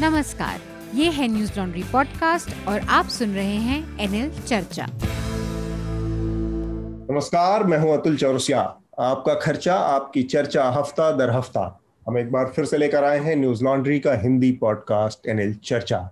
नमस्कार, ये है न्यूज़ लॉन्ड्री पॉडकास्ट और आप सुन रहे हैं एनएल चर्चा। नमस्कार, मैं हूँ अतुल चौरसिया। आपका खर्चा, आपकी चर्चा हफ़्ता दर हफ़्ता। हम एक बार फिर से लेकर आए हैं न्यूज़ लॉन्ड्री का हिंदी पॉडकास्ट एनएल चर्चा।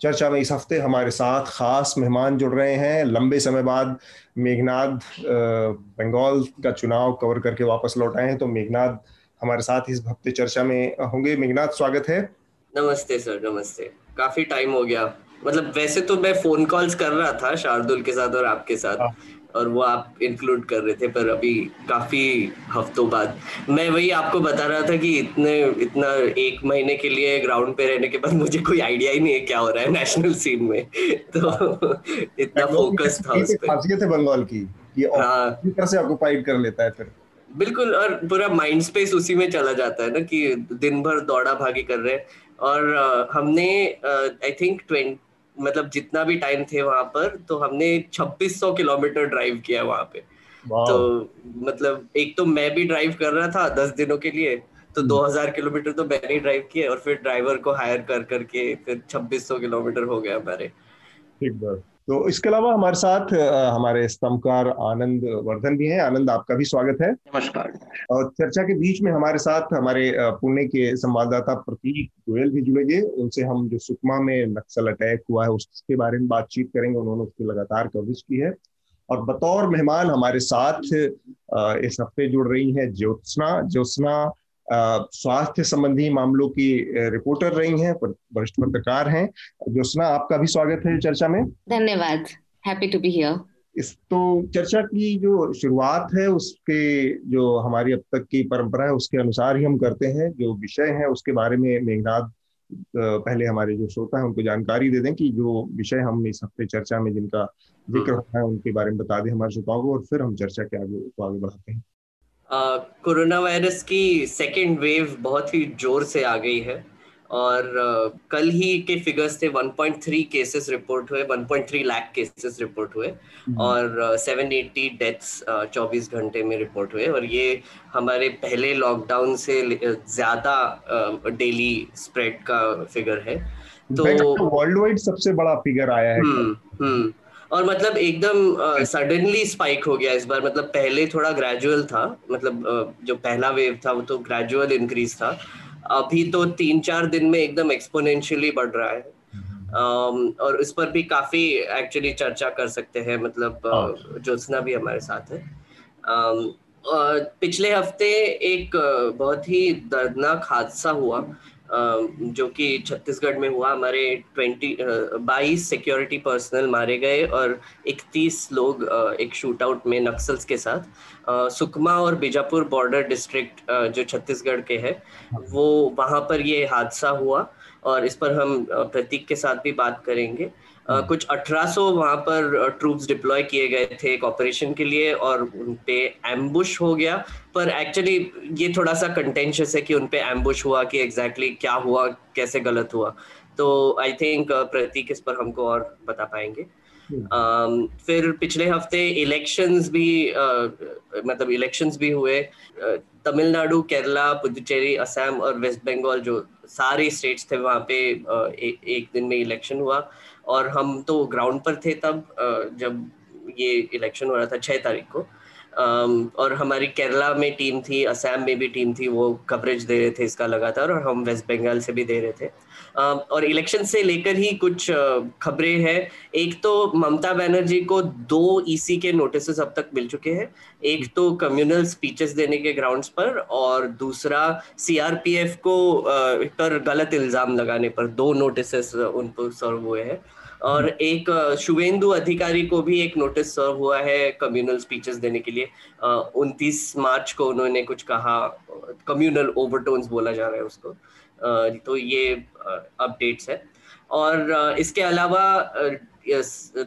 चर्चा में इस हफ़्ते हमारे साथ खास मेहमान जुड़ रहे हैं। लंबे समय बाद मेघनाथ बंगाल का चुनाव कवर करके वापस लौट आए हैं तो मेघनाथ हमारे साथ इस हफ़्ते चर्चा में होंगे। मेघनाथ स्वागत है। नमस्ते सर नमस्ते। काफ़ी टाइम हो गया। मतलब वैसे तो मैं फ़ोन कॉल्स कर रहा था शार्दुल के साथ और आपके साथ हाँ। और वो आप इंक्लूड कर रहे थे पर अभी काफ़ी हफ्तों बाद। मैं वही आपको बता रहा था कि इतने इतना एक महीने के लिए ग्राउंड पे रहने के बाद मुझे कोई आइडिया ही नहीं है क्या हो रहा है नेशनल सीन में। तो इतना फोकस था उस पर खासियत है बंगाल की। ये हाँ। से ऑक्युपाइड कर लेता है फिर। बिल्कुल और पूरा माइंड स्पेस उसी में चला जाता है ना कि दिन भर दौड़ा भागी कर रहे हैं। और uh, हमने आई थिंक ट्वेंट मतलब जितना भी टाइम थे वहाँ पर तो हमने 2600 किलोमीटर ड्राइव किया वहाँ पे। तो मतलब एक तो मैं भी ड्राइव कर रहा था दस दिनों के लिए तो 2000 हम्म। किलोमीटर तो मैंने ड्राइव किया और फिर ड्राइवर को हायर कर करके फिर 2600 किलोमीटर हो गया हमारे। तो इसके अलावा हमारे साथ हमारे स्तंभकार आनंद वर्धन भी हैं। आनंद आपका भी स्वागत है। नमस्कार। और चर्चा के बीच में हमारे साथ हमारे पुणे के संवाददाता प्रतीक गोयल भी जुड़ेंगे उनसे हम जो सुकमा में नक्सल अटैक हुआ है उसके बारे में बातचीत करेंगे। उन्होंने उसकी लगातार कवरेज की है। और बतौर मेहमान हमारे साथ इस हफ़्ते जुड़ रही है ज्योत्सना। ज्योत्सना स्वास्थ्य संबंधी मामलों की रिपोर्टर रही हैं वरिष्ठ पत्रकार हैं। ज्योत्सना आपका भी स्वागत है चर्चा में? धन्यवाद। हैप्पी टू बी हियर इस तो चर्चा की जो शुरुआत है उसके जो हमारी अब तक की परंपरा है उसके अनुसार ही हम करते हैं। जो विषय है उसके बारे में मेघनाथ पहले हमारे जो श्रोता है उनको जानकारी दे दें कि जो विषय हम इस हफ़्ते चर्चा में जिनका ज़िक्र होता है उनके बारे में बता दें हमारे श्रोताओं को और फिर हम चर्चा के आगे को आगे बढ़ाते हैं। कोरोना वायरस की सेकेंड वेव बहुत ही ज़ोर से आ गई है और uh, कल ही के फिगर्स थे 1.3 केसेस रिपोर्ट हुए 1.3 लाख केसेस रिपोर्ट हुए हम्म। और uh, 780 डेथ्स uh, 24 घंटे में रिपोर्ट हुए और ये हमारे पहले लॉकडाउन से ज़्यादा डेली स्प्रेड का फिगर है। तो वर्ल्ड वाइड सबसे बड़ा फिगर आया है। हम्म, हम्म, और मतलब एकदम सडनली स्पाइक हो गया इस बार। मतलब पहले थोड़ा ग्रेजुअल था। मतलब uh, जो पहला वेव था वो तो ग्रेजुअल इंक्रीज था। अभी तो तीन चार दिन में एकदम एक्सपोनेंशियली बढ़ रहा है। um, और इस पर भी काफ़ी एक्चुअली चर्चा कर सकते हैं। मतलब हाँ। ज्योत्सना भी हमारे साथ है। um, पिछले हफ़्ते एक बहुत ही दर्दनाक हादसा हुआ। जो कि छत्तीसगढ़ में हुआ, हमारे ट्वेंटी बाईस सिक्योरिटी पर्सनल मारे गए और इकतीस लोग एक शूटआउट में नक्सल्स के साथ। सुकमा और बीजापुर बॉर्डर डिस्ट्रिक्ट जो छत्तीसगढ़ के है, वो वहाँ पर ये हादसा हुआ और इस पर हम प्रतीक के साथ भी बात करेंगे। Uh, कुछ 1800 वहाँ पर ट्रूप्स डिप्लॉय किए गए थे एक ऑपरेशन के लिए और उनपे एम्बुश हो गया। पर एक्चुअली ये थोड़ा सा कंटेंशियस है कि उनपे एम्बुश हुआ कि एग्जैक्टली exactly क्या हुआ कैसे गलत हुआ। तो आई थिंक प्रतीक इस पर हमको और बता पाएँगे। uh, फिर पिछले हफ़्ते इलेक्शंस भी uh, मतलब इलेक्शंस भी हुए। तमिलनाडु केरला पुदुचेरी असम और वेस्ट बंगाल जो सारे स्टेट्स थे वहाँ पे ए, एक दिन में इलेक्शन हुआ। और हम तो ग्राउंड पर थे तब जब ये इलेक्शन हो रहा था छः तारीख को। और हमारी केरला में टीम थी, असम में भी टीम थी, वो कवरेज दे रहे थे इसका लगातार और हम वेस्ट बंगाल से भी दे रहे थे। और इलेक्शन से लेकर ही कुछ खबरें हैं। एक तो ममता बनर्जी को दो ईसी के नोटिस अब तक मिल चुके हैं। एक तो कम्युनल स्पीचेस देने के ग्राउंड्स पर और दूसरा सीआरपीएफ को पर गलत इल्ज़ाम लगाने पर दो नोटिस उन पर सर्व हुए हैं। और एक शुभेंदु अधिकारी को भी एक नोटिस सर्व हुआ है कम्युनल स्पीचेस देने के लिए। उनतीस मार्च को उन्होंने कुछ कहा कम्युनल ओवरटोन्स बोला जा रहा है उसको। तो ये अपडेट्स है। और इसके अलावा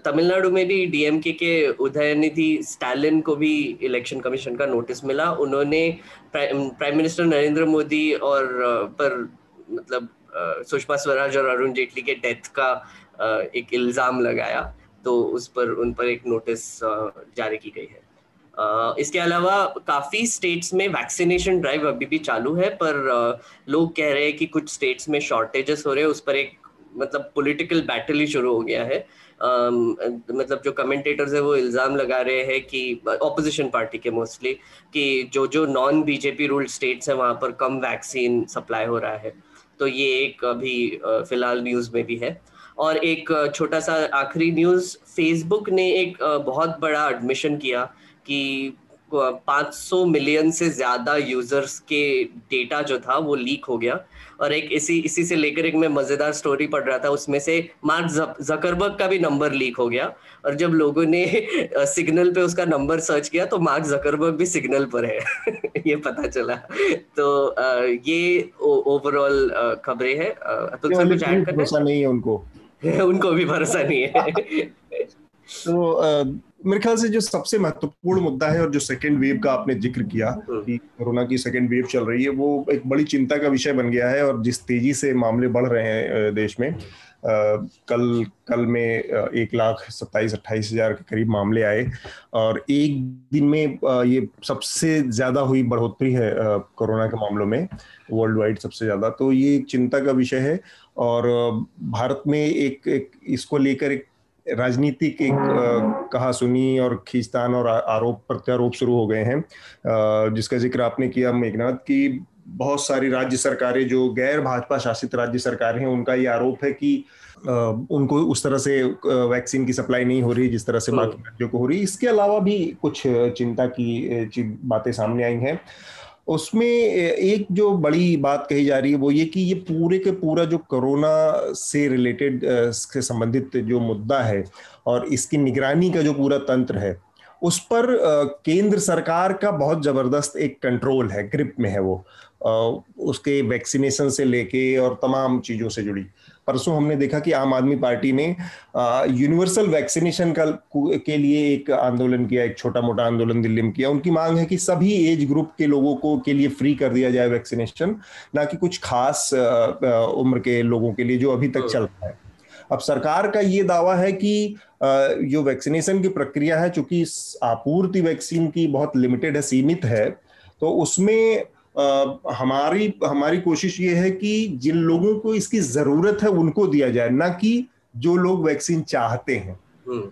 तमिलनाडु में भी डीएमके के उदयनिधि स्टालिन को भी इलेक्शन कमीशन का नोटिस मिला। उन्होंने प्राइम मिनिस्टर नरेंद्र मोदी और पर मतलब सुषमा स्वराज और अरुण जेटली के डेथ का एक इल्ज़ाम लगाया। तो उस पर, उन पर एक नोटिस जारी की गई है। इसके अलावा काफ़ी स्टेट्स में वैक्सीनेशन ड्राइव अभी भी चालू है, पर लोग कह रहे हैं कि कुछ स्टेट्स में शॉर्टेजेस हो रहे हैं, उस पर एक मतलब पॉलिटिकल बैटल ही शुरू हो गया है। मतलब जो कमेंटेटर्स है वो इल्ज़ाम लगा रहे हैं कि ऑपोजिशन पार्टी के मोस्टली कि जो जो नॉन बीजेपी रूल्ड स्टेट्स है, वहाँ पर कम वैक्सीन सप्लाई हो रहा है। तो ये एक अभी फ़िलहाल न्यूज़ में भी है। और एक छोटा सा आखिरी न्यूज़ फेसबुक ने एक बहुत बड़ा एडमिशन किया कि 500 मिलियन से ज़्यादा यूज़र्स के डेटा जो था वो लीक हो गया। और एक इसी इसी से लेकर एक मैं मज़ेदार स्टोरी पढ़ रहा था उसमें से मार्क जकरबर्ग का भी नंबर लीक हो गया। और जब लोगों ने सिग्नल पे उसका नंबर सर्च किया तो मार्क जकरबर्ग भी सिग्नल पर है। ये पता चला। तो ये ओवरऑल खबरें हैं। तो कुछ ऐड करना नहीं है उनको। उनको भी भरोसा नहीं है। तो मेरे ख्याल से जो सबसे महत्वपूर्ण मुद्दा है और जो सेकेंड वेव का आपने ज़िक्र किया हम्म। कि कोरोना की सेकेंड वेव चल रही है वो एक बड़ी चिंता का विषय बन गया है और जिस तेज़ी से मामले बढ़ रहे हैं देश में आ, कल कल में एक लाख सत्ताईस अट्ठाईस हज़ार के करीब मामले आए और एक दिन में ये सबसे ज़्यादा हुई बढ़ोतरी है कोरोना के मामलों में वर्ल्ड वाइड सबसे ज़्यादा तो ये चिंता का विषय है और भारत में एक, एक इसको लेकर एक राजनीतिक एक कहा सुनी और खींचतान और आरोप प्रत्यारोप शुरू हो गए हैं। जिसका ज़िक्र आपने किया मेघनाथ की बहुत सारी राज्य सरकारें जो गैर भाजपा शासित राज्य सरकारें हैं उनका ये आरोप है कि उनको उस तरह से वैक्सीन की सप्लाई नहीं हो रही जिस तरह से हाँ। बाकी राज्यों को हो रही। इसके अलावा भी कुछ चिंता की बातें सामने आई हैं। उसमें एक जो बड़ी बात कही जा रही है, वो ये कि ये पूरे के पूरा जो कोरोना से रिलेटेड से संबंधित जो मुद्दा है और इसकी निगरानी का जो पूरा तंत्र है, उस पर केंद्र सरकार का बहुत ज़बरदस्त एक कंट्रोल है, ग्रिप में है वो उसके वैक्सीनेशन से लेके और तमाम चीज़ों से जुड़ी। परसों हमने देखा कि आम आदमी पार्टी ने यूनिवर्सल वैक्सीनेशन का के लिए एक आंदोलन किया, एक छोटा मोटा आंदोलन दिल्ली में किया। उनकी मांग है कि सभी एज ग्रुप के लोगों को, के लिए फ्री कर दिया जाए वैक्सीनेशन ना कि कुछ खास उम्र के लोगों के लिए जो अभी तक चल रहा है। अब सरकार का ये दावा है कि जो वैक्सीनेशन की प्रक्रिया है, चूँकि आपूर्ति वैक्सीन की बहुत लिमिटेड है, सीमित है तो उसमें हमारी हमारी कोशिश ये है कि जिन लोगों को इसकी ज़रूरत है उनको दिया जाए ना कि जो लोग वैक्सीन चाहते हैं। हम्म।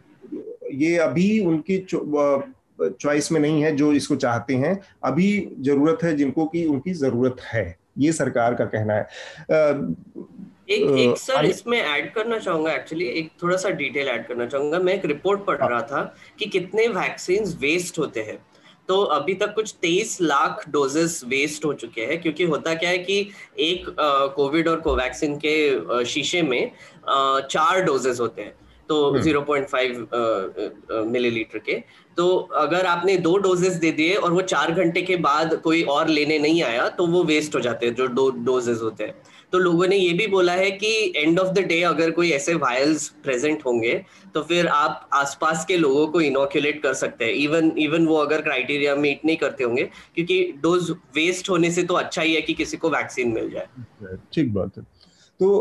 ये अभी उनकी चॉइस में नहीं है जो इसको चाहते हैं। अभी ज़रूरत है जिनको की उनकी ज़रूरत है ये सरकार का कहना है। एक एक सर इसमें ऐड करना चाहूँगा एक्चुअली एक थोड़ा सा डिटेल ऐड करना चाहूँगा। मैं एक रिपोर्ट पढ़ हाँ। रहा था कि कितने वैक्सीन वेस्ट होते हैं। तो अभी तक कुछ तेईस लाख डोजेस वेस्ट हो चुके हैं क्योंकि होता क्या है कि एक कोविड और कोवैक्सिन के शीशे में चार डोजेस होते हैं तो ज़ीरो पॉइंट फाइव मिलीलीटर के। तो अगर आपने दो डोजेस दे दिए और वो चार घंटे के बाद कोई और लेने नहीं आया तो वो वेस्ट हो जाते हैं जो दो डोजेस होते हैं। तो लोगों ने ये भी बोला है कि एंड ऑफ़ द डे अगर कोई ऐसे वायल्स प्रेजेंट होंगे तो फिर आप आसपास के लोगों को इनोक्यूलेट कर सकते हैं। इवन इवन वो अगर क्राइटेरिया मीट नहीं करते होंगे, क्योंकि डोज वेस्ट होने से तो अच्छा ही है कि किसी को वैक्सीन मिल जाए। ठीक बात है। तो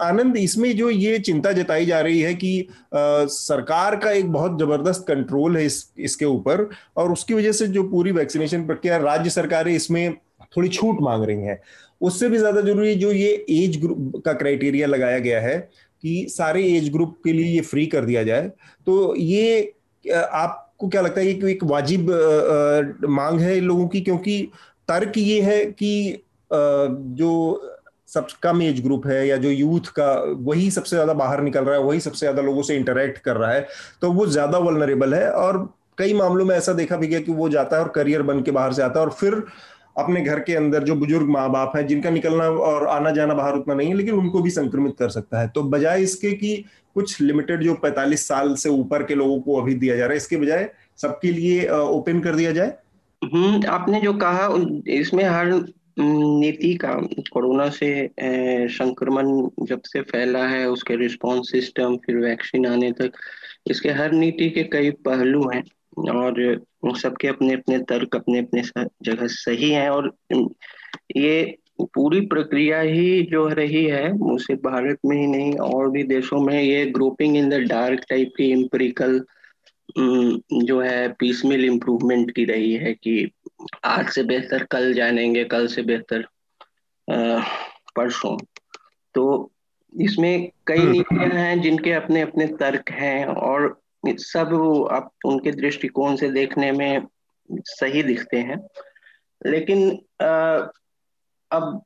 आनंद, इसमें जो ये चिंता जताई जा रही है कि सरकार का एक बहुत ज़बरदस्त कंट्रोल है इस, इसके ऊपर, और उसकी वजह से जो पूरी वैक्सीनेशन प्रक्रिया राज्य सरकारें इसमें थोड़ी छूट मांग रही हैं। उससे भी ज़्यादा ज़रूरी जो ये एज ग्रुप का क्राइटेरिया लगाया गया है कि सारे एज ग्रुप के लिए ये फ्री कर दिया जाए। तो ये आपको क्या लगता है कि एक वाजिब मांग है लोगों की? क्योंकि तर्क ये है कि जो सब कम एज ग्रुप है या जो यूथ का, वही सबसे ज़्यादा बाहर निकल रहा है, वही सबसे ज़्यादा लोगों से इंटरेक्ट कर रहा है तो वो ज़्यादा वलनरेबल है। और कई मामलों में ऐसा देखा भी गया कि वो जाता है और करियर बन के बाहर से आता है और फिर अपने घर के अंदर जो बुज़ुर्ग माँ बाप है, जिनका निकलना और आना जाना बाहर उतना नहीं है, लेकिन उनको भी संक्रमित कर सकता है। तो बजाय इसके कि कुछ लिमिटेड जो 45 साल से ऊपर के लोगों को अभी दिया जा रहा है, इसके बजाय सबके लिए ओपन कर दिया जाए। हम्म आपने जो कहा इसमें हर नीति का, कोरोना से संक्रमण जब से फैला है, उसके रिस्पांस सिस्टम फिर वैक्सीन आने तक, इसके हर नीति के कई पहलू हैं। और सबके अपने अपने तर्क अपने अपने जगह सही हैं और ये पूरी प्रक्रिया ही जो रही है उसे भारत में ही नहीं और भी देशों में ये grouping in the dark type की इम्पेरिकल जो है पीसमिल इम्प्रूवमेंट की रही है कि आज से बेहतर कल जानेंगे कल से बेहतर परसों तो इसमें कई हम्म। नीतियाँ हैं जिनके अपने अपने तर्क हैं और सब आप उनके दृष्टिकोण से देखने में सही दिखते हैं। लेकिन आ, अब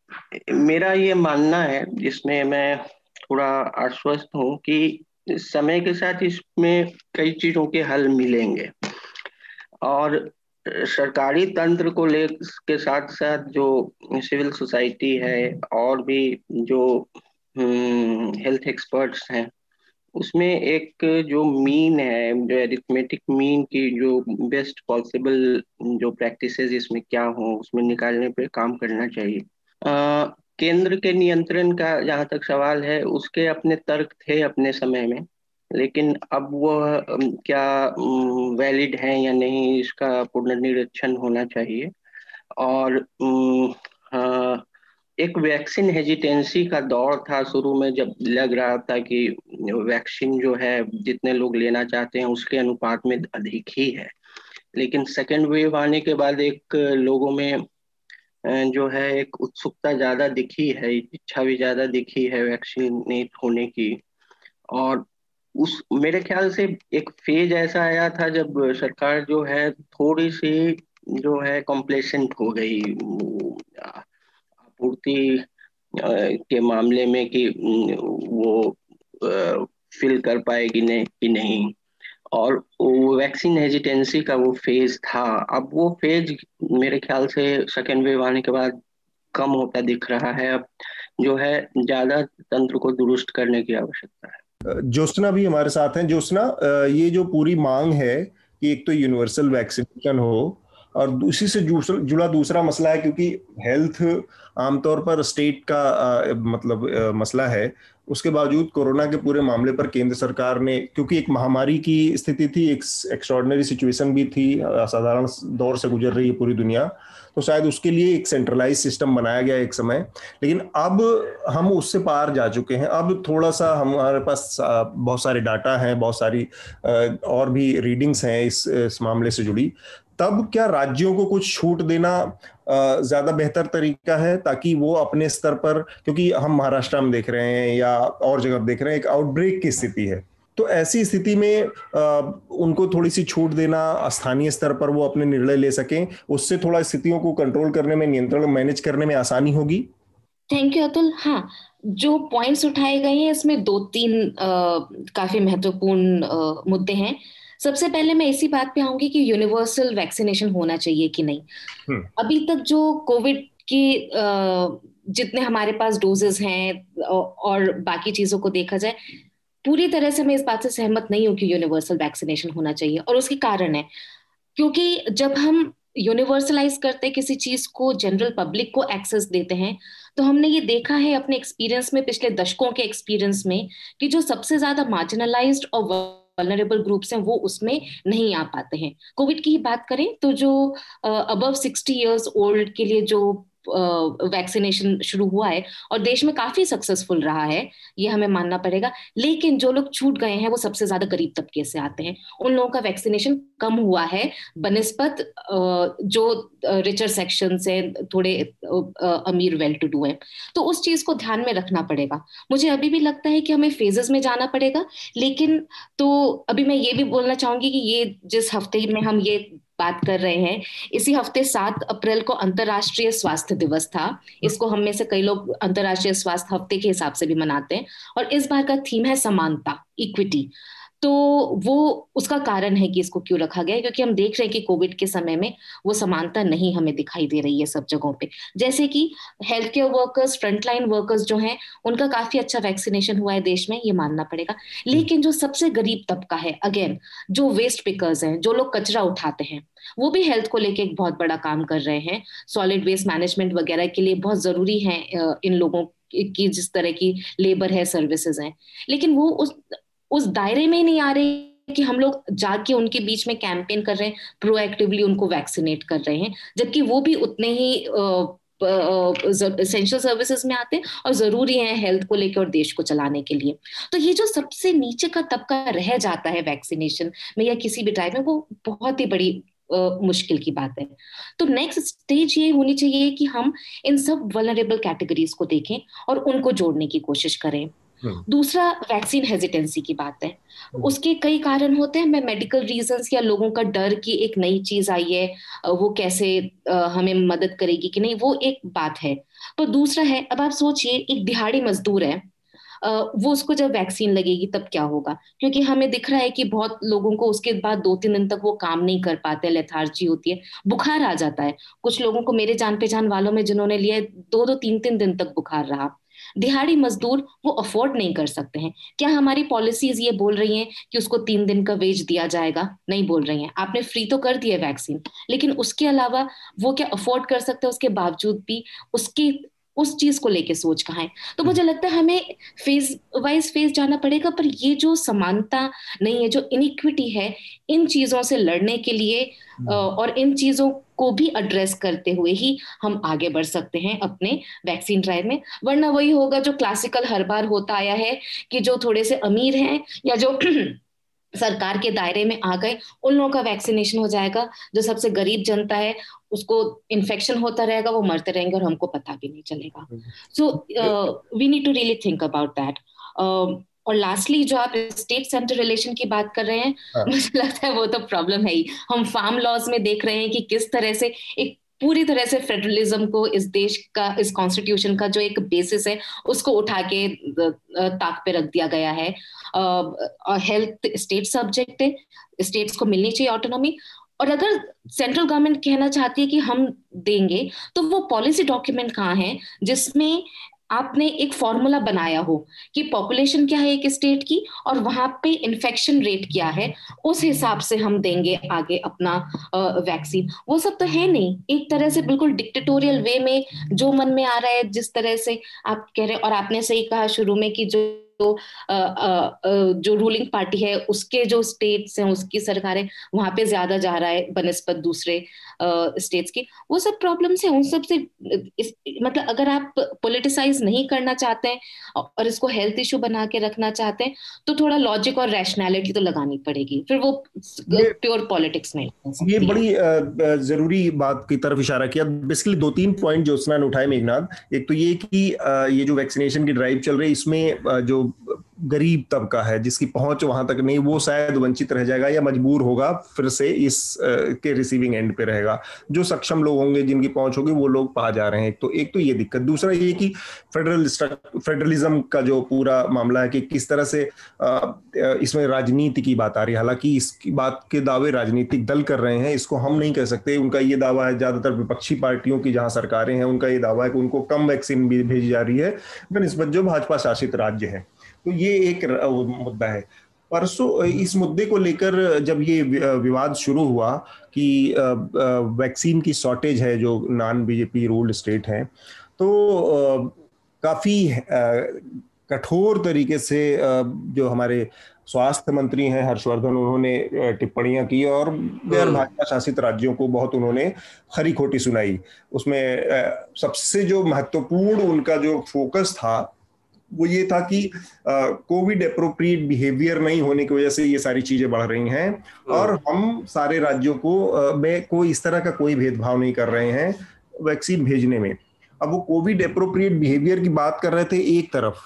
मेरा ये मानना है जिसमें मैं थोड़ा आश्वस्त हूँ कि समय के साथ इसमें कई चीज़ों के हल मिलेंगे। और सरकारी तंत्र को ले के साथ साथ जो सिविल सोसाइटी है और भी जो हेल्थ हम्म, एक्सपर्ट्स हैं उसमें एक जो मीन है जो एरिथमेटिक मीन की जो बेस्ट पॉसिबल जो प्रैक्टिसेस इसमें क्या हो उसमें निकालने पे काम करना चाहिए। आ, केंद्र के नियंत्रण का जहाँ तक सवाल है उसके अपने तर्क थे अपने समय में लेकिन अब वह क्या वैलिड है या नहीं इसका पुनर्निरीक्षण होना चाहिए। और एक वैक्सीन हेजिटेंसी का दौर था शुरू में, जब लग रहा था कि वैक्सीन जो है, जितने लोग लेना चाहते हैं, उसके अनुपात में अधिक ही है। लेकिन सेकेंड वेव आने के बाद एक लोगों में जो है, एक उत्सुकता ज़्यादा दिखी है, इच्छा भी ज़्यादा दिखी है वैक्सीनेट होने की। और उस, मेरे ख्याल से एक फ़ेज़ ऐसा आया था जब सरकार जो है, थोड़ी सी जो है कॉम्प्लेसेंट हो गई। आपूर्ति के मामले में कि वो फिल कर पाएगी नहीं कि नहीं। और वो वैक्सीन हेजिटेंसी का वो फ़ेज़ था। अब वो फ़ेज़ मेरे ख्याल से सेकेंड वेव आने के बाद कम होता दिख रहा है। अब जो है, ज़्यादा तंत्र को दुरुस्त करने की आवश्यकता है। ज्योत्ना भी हमारे साथ हैं। ज्योत्ना ये जो पूरी मांग है कि एक तो यूनिवर्सल वैक्सीनेशन हो और उसी से जुड़ा दूसरा मसला है क्योंकि हेल्थ आमतौर पर स्टेट का आ, मतलब आ, मसला है। उसके बावजूद कोरोना के पूरे मामले पर केंद्र सरकार ने क्योंकि एक महामारी की स्थिति थी एक एक्स्ट्रॉर्डनरी सिचुएशन भी थी असाधारण दौर से गुजर रही है पूरी दुनिया तो शायद उसके लिए एक सेंट्रलाइज सिस्टम बनाया गया एक समय। लेकिन अब हम उससे पार जा चुके हैं। अब थोड़ा सा हमारे पास बहुत सारे डाटा हैं बहुत सारी और भी रीडिंग्स हैं इस, इस मामले से जुड़ी। तब क्या राज्यों को कुछ छूट देना ज़्यादा बेहतर तरीका है ताकि वो अपने स्तर पर क्योंकि हम महाराष्ट्र में देख रहे हैं या और जगह देख रहे हैं एक आउटब्रेक की स्थिति है। तो ऐसी स्थिति में आ, उनको थोड़ी सी छूट देना स्थानीय स्तर पर वो अपने निर्णय ले सकें उससे थोड़ा स्थितियों को कंट्रोल करने में नियंत्रण मैनेज करने में आसानी होगी। थैंक यू अतुल हाँ जो पॉइंट्स उठाए गए हैं इसमें दो तीन आ, काफ़ी महत्वपूर्ण मुद्दे हैं। सबसे पहले मैं इसी बात पे आऊँगी कि यूनिवर्सल वैक्सीनेशन होना चाहिए कि नहीं हम्म। अभी तक जो कोविड के जितने हमारे पास डोजेस हैं और बाकी चीज़ों को देखा जाए पूरी तरह से मैं इस बात से सहमत नहीं हूँ कि यूनिवर्सल वैक्सीनेशन होना चाहिए और उसके कारण है क्योंकि जब हम यूनिवर्सलाइज करते किसी चीज़ को जनरल पब्लिक को एक्सेस देते हैं तो हमने ये देखा है अपने एक्सपीरियंस में पिछले दशकों के एक्सपीरियंस में कि जो सबसे ज़्यादा मार्जिनलाइज्ड और वनरेबल ग्रुप्स हैं, वो उसमें नहीं आ पाते हैं। कोविड की ही बात करें तो जो अबव सिक्सटी ईयर्स ओल्ड के लिए जो वैक्सीनेशन शुरू हुआ है और देश में काफ़ी सक्सेसफुल रहा है, ये हमें मानना पड़ेगा। लेकिन जो लोग छूट गए हैं, वो सबसे ज़्यादा गरीब तबके से आते हैं। उन लोगों का वैक्सीनेशन कम हुआ है। बनस्पत जो रिचर सेक्शन से थोड़े अमीर वेल टू डू है। तो उस चीज़ को ध्यान में रखना पड़ेगा। मुझे अभी भी लगता है कि हमें फेजेस में जाना पड़ेगा। लेकिन तो अभी मैं ये भी बोलना चाहूँगी कि ये जिस हफ़्ते में हम ये बात कर रहे हैं। इसी हफ़्ते सात अप्रैल को अंतर्राष्ट्रीय स्वास्थ्य दिवस था। इसको हम में से कई लोग अंतर्राष्ट्रीय स्वास्थ्य हफ़्ते के हिसाब से भी मनाते हैं। और इस बार का थीम है समानता इक्विटी तो वो उसका कारण है कि इसको क्यों रखा गया क्योंकि हम देख रहे हैं कि कोविड के समय में वो समानता नहीं हमें दिखाई दे रही है सब जगहों पे। जैसे कि health care workers frontline workers जो हैं उनका काफ़ी अच्छा वैक्सीनेशन हुआ है देश में ये मानना पड़ेगा। लेकिन जो सबसे गरीब तबका है अगेन जो वेस्ट पिकर्स हैं जो लोग कचरा उठाते हैं वो भी हेल्थ को लेके एक बहुत बड़ा काम कर रहे हैं। सॉलिड वेस्ट मैनेजमेंट वगैरह के लिए बहुत ज़रूरी है इन लोगों की जिस तरह की लेबर है सर्विसेज़ हैं। लेकिन वो उस उस दायरे में नहीं आ रहे कि हम लोग जाके उनके बीच में कैंपेन कर रहे हैं प्रोएक्टिवली उनको वैक्सीनेट कर रहे हैं जबकि वो भी उतने ही एसेंशियल सर्विसेज़ में आते हैं और ज़रूरी है हेल्थ को लेकर और देश को चलाने के लिए तो ये जो सबसे नीचे का तबका रह जाता है वैक्सीनेशन में या किसी भी टाइप में वो बहुत ही बड़ी Uh, मुश्किल की बात है तो नेक्स्ट स्टेज ये होनी चाहिए कि हम इन सब वलरेबल कैटेगरीज को देखें और उनको जोड़ने की कोशिश करें। दूसरा वैक्सीन हेजिटेंसी की बात है। हम्म। उसके कई कारण होते हैं। मैं मेडिकल रीजंस या लोगों का डर की एक नई चीज़ आई है वो कैसे हमें मदद करेगी कि नहीं वो एक बात है। पर दूसरा है अब आप सोचिए एक दिहाड़ी मजदूर है वो उसको जब वैक्सीन लगेगी तब क्या होगा? क्योंकि हमें दिख रहा है कि बहुत लोगों को उसके बाद दो तीन दिन तक वो काम नहीं कर पाते लेथार्जी होती है बुखार आ जाता है। कुछ लोगों को मेरे जान पहचान वालों में जिन्होंने लिया दो दो तीन तीन दिन तक बुखार रहा। दिहाड़ी मजदूर वो अफोर्ड नहीं कर सकते हैं। क्या हमारी पॉलिसीज़ ये बोल रही हैं कि उसको तीन दिन का वेज दिया जाएगा? नहीं बोल रही हैं। आपने फ्री तो कर दिया वैक्सीन लेकिन उसके अलावा वो क्या अफोर्ड कर सकते हैं? उसके बावजूद भी उसकी उस चीज़ को लेके सोच कहा है। तो मुझे लगता है हमें फ़ेज़ वाइज फ़ेज़ जाना पड़ेगा पर ये जो समानता नहीं है जो इनिक्विटी है इन चीज़ों से लड़ने के लिए हम्म। और इन चीज़ों को भी एड्रेस करते हुए ही हम आगे बढ़ सकते हैं अपने वैक्सीन ड्राइव में। वरना वही होगा जो क्लासिकल हर बार होता आया है कि जो थोड़े से अमीर हैं या जो सरकार के दायरे में आ गए उन लोगों का वैक्सीनेशन हो जाएगा जो सबसे गरीब जनता है उसको इन्फेक्शन होता रहेगा वो मरते रहेंगे और हमको पता भी नहीं चलेगा। So we need to really think about that और लास्टली जो आप स्टेट सेंटर रिलेशन की बात कर रहे हैं हाँ. मुझे लगता है वो तो प्रॉब्लम है ही। हम फार्म लॉज में देख रहे हैं कि किस तरह से एक पूरी तरह से फेडरलिज्म को इस देश का, इस कॉन्स्टिट्यूशन का जो एक बेसिस है, उसको उठा के ताक पे रख दिया गया है। हेल्थ स्टेट सब्जेक्ट है स्टेट्स को मिलनी चाहिए ऑटोनॉमी और अगर सेंट्रल गवर्नमेंट कहना चाहती है कि हम देंगे तो वो पॉलिसी डॉक्यूमेंट कहाँ है, जिसमें आपने एक फॉर्मूला बनाया हो कि पॉपुलेशन क्या है एक स्टेट की और वहाँ पे इन्फेक्शन रेट क्या है, उस हिसाब से हम देंगे आगे अपना वैक्सीन वो सब तो है नहीं। एक तरह से बिल्कुल डिक्टेटोरियल वे में जो मन में आ रहा है, जिस तरह से आप कह रहे और आपने सही कहा शुरू में कि जो तो जो रूलिंग पार्टी है उसके जो स्टेट्स हैं उसकी सरकारें वहाँ पे ज़्यादा जा रहा है बनस्पत दूसरे स्टेट्स की। वो सब प्रॉब्लम्स है उन सबसे मतलब अगर आप पोलिटिसाइज नहीं करना चाहते हैं और इसको हेल्थ इशू बना के रखना चाहते हैं तो थोड़ा लॉजिक और रैशनैलिटी तो लगानी पड़ेगी। फिर वो प्योर पॉलिटिक्स नहीं ये बड़ी ज़रूरी बात की तरफ़ इशारा किया। बेसिकली दो तीन पॉइंट जो उसने उठाए मेघनाथ एक तो ये कि ये जो वैक्सीनेशन की ड्राइव चल रही है इसमें जो गरीब तबका है, जिसकी पहुँच वहाँ तक नहीं, वो शायद वंचित रह जाएगा या मजबूर होगा, फिर से इस के रिसीविंग एंड पे रहेगा। जो सक्षम लोग होंगे, जिनकी पहुँच होगी, वो लोग पा जा रहे हैं। तो एक तो ये दिक्कत। दूसरा ये कि फेडरल फेडरलिज्म का जो पूरा मामला है कि किस तरह से इसमें राजनीति की बात आ रही है। हालाँकि इसकी बात के दावे राजनीतिक दल कर रहे हैं, इसको हम नहीं कह सकते। उनका ये दावा है ज़्यादातर विपक्षी पार्टियों की जहाँ सरकारें हैं, उनका ये दावा है कि उनको कम वैक्सीन भेजी जा रही है। बनस्बत जो भाजपा शासित राज्य है। तो ये एक मुद्दा है परसों इस मुद्दे को लेकर जब ये विवाद शुरू हुआ कि वैक्सीन की शॉर्टेज है जो नॉन बीजेपी रूल्ड स्टेट है तो काफ़ी कठोर तरीके से जो हमारे स्वास्थ्य मंत्री हैं हर्षवर्धन उन्होंने टिप्पणियाँ की और गैर हम्म। भाजपा शासित राज्यों को बहुत उन्होंने खरी खोटी सुनाई उसमें सबसे जो महत्वपूर्ण उनका जो फोकस था वो ये था कि कोविड अप्रोप्रिएट बिहेवियर नहीं होने की वजह से ये सारी चीज़ें बढ़ रही हैं और हाँ। हम सारे राज्यों को में कोई इस तरह का कोई भेदभाव नहीं कर रहे हैं वैक्सीन भेजने में अब वो कोविड अप्रोप्रिएट बिहेवियर की बात कर रहे थे एक तरफ़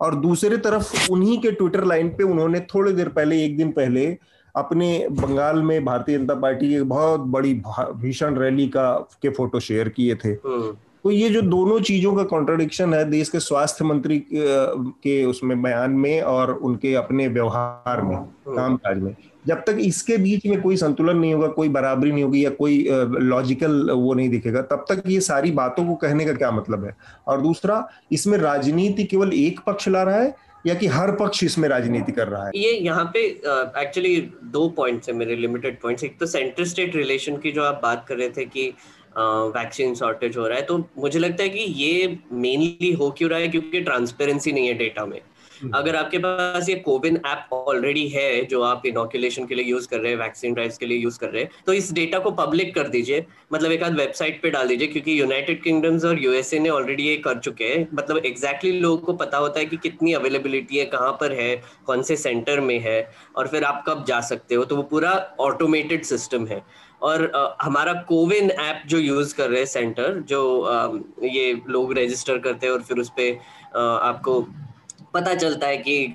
और दूसरे तरफ़ उन्हीं के ट्विटर लाइन पे उन्होंने थोड़ी देर पहले एक दिन पहले अपने बंगाल में भारतीय जनता पार्टी की बहुत बड़ी भीषण रैली का के फ़ोटो शेयर किए थे हाँ। तो ये जो दोनों चीज़ों का कॉन्ट्रोडिक्शन है देश के स्वास्थ्य मंत्री के उसमें बयान में और उनके अपने व्यवहार में हम्म। कामकाज में जब तक इसके बीच में कोई संतुलन नहीं होगा कोई बराबरी नहीं होगी या कोई लॉजिकल वो नहीं दिखेगा तब तक ये सारी बातों को कहने का क्या मतलब है? और दूसरा इसमें राजनीति केवल एक पक्ष ला रहा है या कि हर पक्ष इसमें राजनीति कर रहा है? ये यहाँ पे एक्चुअली uh, दो पॉइंट्स है मेरे लिमिटेड पॉइंट्स एक तो सेंटर स्टेट रिलेशन की जो आप बात कर रहे थे कि वैक्सीन शॉर्टेज हो रहा है तो मुझे लगता है कि ये मेनली हो क्यों रहा है? क्योंकि ट्रांसपेरेंसी नहीं है डेटा में। हम्म। अगर आपके पास ये कोविन ऐप ऑलरेडी है जो आप इनोकुलेशन के लिए यूज़ कर रहे हैं वैक्सीन ड्राइव्स के लिए यूज़ कर रहे हैं तो इस डेटा को पब्लिक कर दीजिए। मतलब एक आध वेबसाइट पे डाल दीजिए क्योंकि यूनाइटेड किंगडम्स और यूएसए ने ऑलरेडी ये कर चुके हैं। मतलब एग्जैक्टली exactly लोगों को पता होता है कि कितनी अवेलेबिलिटी है कहाँ पर है कौन से सेंटर में है और फिर आप कब जा सकते हो तो वो पूरा ऑटोमेटेड सिस्टम है। और आ, हमारा कोविन ऐप जो यूज़ कर रहे हैं सेंटर जो आ, ये लोग रजिस्टर करते हैं और फिर उस पर आपको पता चलता है कि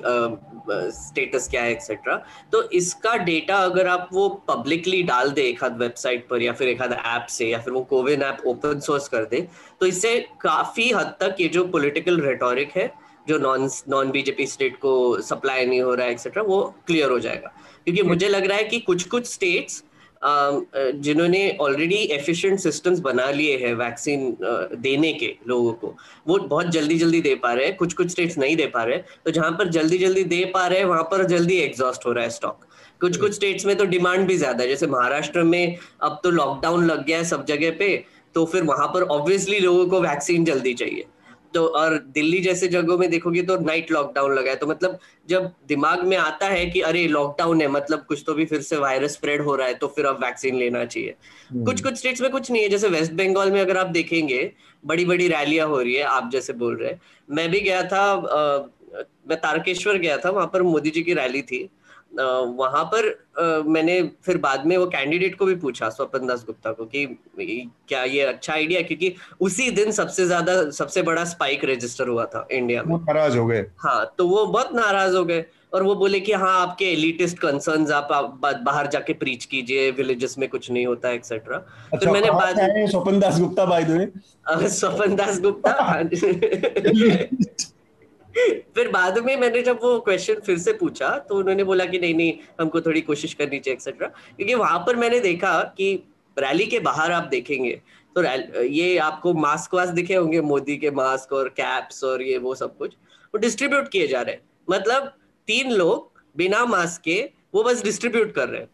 स्टेटस क्या है एक्सेट्रा तो इसका डेटा अगर आप वो पब्लिकली डाल दे एक आध वेबसाइट पर या फिर एक आध ऐप से या फिर वो कोविन ऐप ओपन सोर्स कर दे तो इससे काफ़ी हद तक ये जो पॉलिटिकल रेटोरिक है जो नॉन नॉन बीजेपी स्टेट को सप्लाई नहीं हो रहा है एक्सेट्रा वो क्लियर हो जाएगा। क्योंकि मुझे लग रहा है कि कुछ कुछ स्टेट्स जिन्होंने ऑलरेडी एफिशिएंट सिस्टम्स बना लिए हैं वैक्सीन देने के लोगों को, वो बहुत जल्दी जल्दी दे पा रहे हैं कुछ कुछ स्टेट्स नहीं दे पा रहे तो जहाँ पर जल्दी जल्दी दे पा रहे हैं, वहाँ पर जल्दी एग्जॉस्ट हो रहा है स्टॉक कुछ कुछ स्टेट्स में तो डिमांड भी ज़्यादा है, जैसे महाराष्ट्र में अब तो लॉकडाउन लग गया है सब जगह पे तो फिर वहाँ पर ऑब्वियसली लोगों को वैक्सीन जल्दी चाहिए। तो और दिल्ली जैसे जगहों में देखोगे तो नाइट लॉकडाउन लगा है। तो मतलब जब दिमाग में आता है कि अरे लॉकडाउन है मतलब कुछ तो भी फिर से वायरस स्प्रेड हो रहा है तो फिर अब वैक्सीन लेना चाहिए। hmm. कुछ कुछ स्टेट्स में कुछ नहीं है। जैसे वेस्ट बंगाल में अगर आप देखेंगे बड़ी बड़ी रैलियाँ हो रही है आप जैसे बोल रहे हैं। मैं भी गया था आ, मैं तारकेश्वर गया था वहाँ पर मोदी जी की रैली थी। वहाँ पर आ, मैंने फिर बाद में वो कैंडिडेट को भी पूछा स्वपन दास गुप्ता को कि क्या ये अच्छा आइडिया? क्योंकि उसी दिन सबसे ज़्यादा सबसे बड़ा स्पाइक रजिस्टर हुआ था इंडिया में। नाराज़ हो गए। हाँ तो वो बहुत नाराज़ हो गए और वो बोले कि हाँ आपके एलिटिस्ट कंसर्न आप, आप बाहर जाके प्रीच कीजिए विलेजेस में कुछ नहीं होता एक्सेट्रा अच्छा, फिर मैंने बाद स्वपन दास गुप्ता बाय द स्वपन दास गुप्ता? फिर बाद में मैंने जब वो क्वेश्चन फिर से पूछा तो उन्होंने बोला कि नहीं नहीं, हमको थोड़ी कोशिश करनी चाहिए एक्सेट्रा क्योंकि वहाँ पर मैंने देखा कि रैली के बाहर आप देखेंगे तो ये आपको मास्क वास्क दिखे होंगे, मोदी के मास्क और कैप्स और ये वो सब कुछ, वो डिस्ट्रीब्यूट किए जा रहे हैं। मतलब तीन लोग बिना मास्क के वो बस डिस्ट्रीब्यूट कर रहे हैं।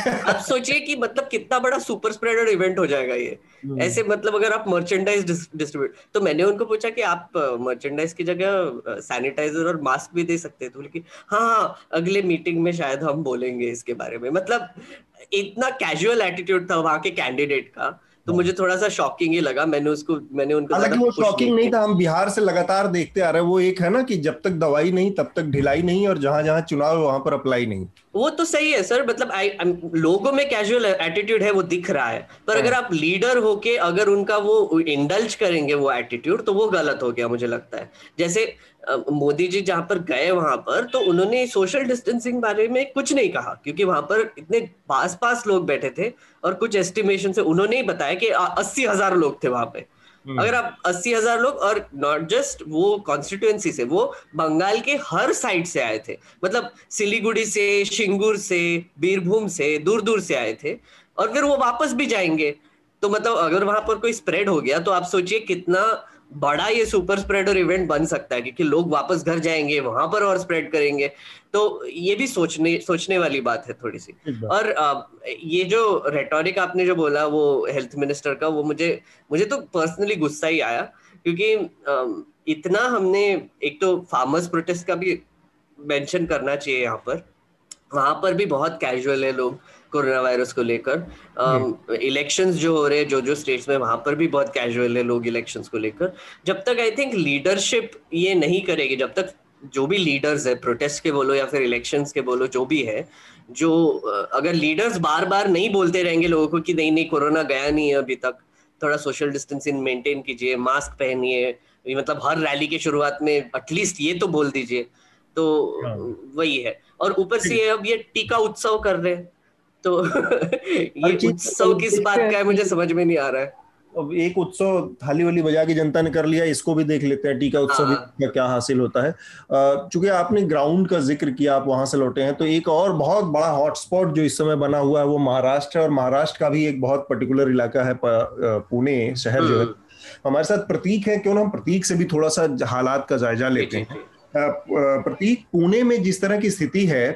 अब सोचिए कि मतलब कितना बड़ा सुपर स्प्रेडर इवेंट हो जाएगा ये। हम्म। ऐसे मतलब अगर आप मर्चेंडाइज डिस्ट्रीब्यूट तो मैंने उनको पूछा कि आप मर्चेंडाइज की जगह सैनिटाइजर और मास्क भी दे सकते थे तो बोले कि हाँ हाँ अगले मीटिंग में शायद हम बोलेंगे इसके बारे में। मतलब इतना कैजुअल एटीट्यूड था वहाँ के कैंडिडेट का। तो मुझे थोड़ा सा शॉकिंग ही लगा मैंने उसको मैंने उनको हालाँकि वो शॉकिंग नहीं था हम बिहार से लगातार देखते आ रहे वो एक है ना कि जब तक दवाई नहीं तब तक ढिलाई नहीं और जहाँ जहाँ चुनाव है वहाँ पर अप्लाई नहीं। वो तो सही है सर मतलब आई लोगों में कैजुअल एटीट्यूड है वो दिख रहा है। पर अगर हाँ। आप लीडर होके अगर उनका वो इंडल्ज करेंगे वो एटीट्यूड तो वो गलत हो गया मुझे लगता है। जैसे मोदी जी जहाँ पर गए वहाँ पर तो उन्होंने सोशल डिस्टेंसिंग बारे में कुछ नहीं कहा क्योंकि वहाँ पर इतने पास पास लोग बैठे थे और कुछ एस्टिमेशन से उन्होंने ही बताया कि अस्सी हज़ार लोग थे वहाँ पे हम्म। अगर आप अस्सी हज़ार लोग और नॉट जस्ट वो कॉन्स्टिट्युएंसी से वो बंगाल के हर साइड से आए थे मतलब सिलीगुड़ी से शिंगूर से बीरभूम से दूर दूर से आए थे और फिर वो वापस भी जाएँगे तो मतलब अगर वहाँ पर कोई स्प्रेड हो गया तो आप सोचिए कितना बड़ा ये सुपर स्प्रेडर इवेंट बन सकता है क्योंकि लोग वापस घर जाएँगे वहाँ पर और स्प्रेड करेंगे। तो ये भी सोचने सोचने वाली बात है थोड़ी सी और ये जो रेटोरिक आपने जो बोला वो हेल्थ मिनिस्टर का वो मुझे मुझे तो पर्सनली गुस्सा ही आया क्योंकि इतना हमने एक तो फार्मर्स प्रोटेस्ट का भी मेंशन करना चाहिए यहाँ पर। वहाँ पर भी बहुत कैजुअल है लोग। कोरोना वायरस को लेकर। इलेक्शंस um, जो हो रहे हैं जो जो स्टेट्स में वहाँ पर भी बहुत कैजुअल है लोग इलेक्शंस को लेकर। जब तक आई थिंक लीडरशिप ये नहीं करेगी जब तक जो भी लीडर्स है प्रोटेस्ट के बोलो या फिर इलेक्शंस के बोलो जो भी है जो अगर लीडर्स बार बार नहीं बोलते रहेंगे लोगों को कि नहीं नहीं कोरोना गया नहीं है अभी तक थोड़ा सोशल डिस्टेंसिंग मेंटेन कीजिए मास्क पहनिए मतलब हर रैली के शुरुआत में एटलीस्ट ये तो बोल दीजिए। तो हाँ। वही है। और ऊपर से अब ये टीका उत्सव कर रहे हैं। तो ये उत्सव किस बात का है मुझे समझ में नहीं आ रहा है। अब एक उत्सव थाली वाली बजा की जनता ने कर लिया इसको भी देख लेते हैं टीका उत्सव हाँ। क्या हासिल होता है। चूँकि आपने ग्राउंड का ज़िक्र किया आप वहाँ से लौटे हैं तो एक और बहुत बड़ा हॉटस्पॉट जो इस समय बना हुआ है वो महाराष्ट्र है और महाराष्ट्र का भी एक बहुत पर्टिकुलर इलाका है पुणे शहर जो है। हम्म। हमारे साथ प्रतीक है क्यों ना हम प्रतीक से भी थोड़ा सा हालात का जायजा लेते हैं। प्रतीक पुणे में जिस तरह की स्थिति है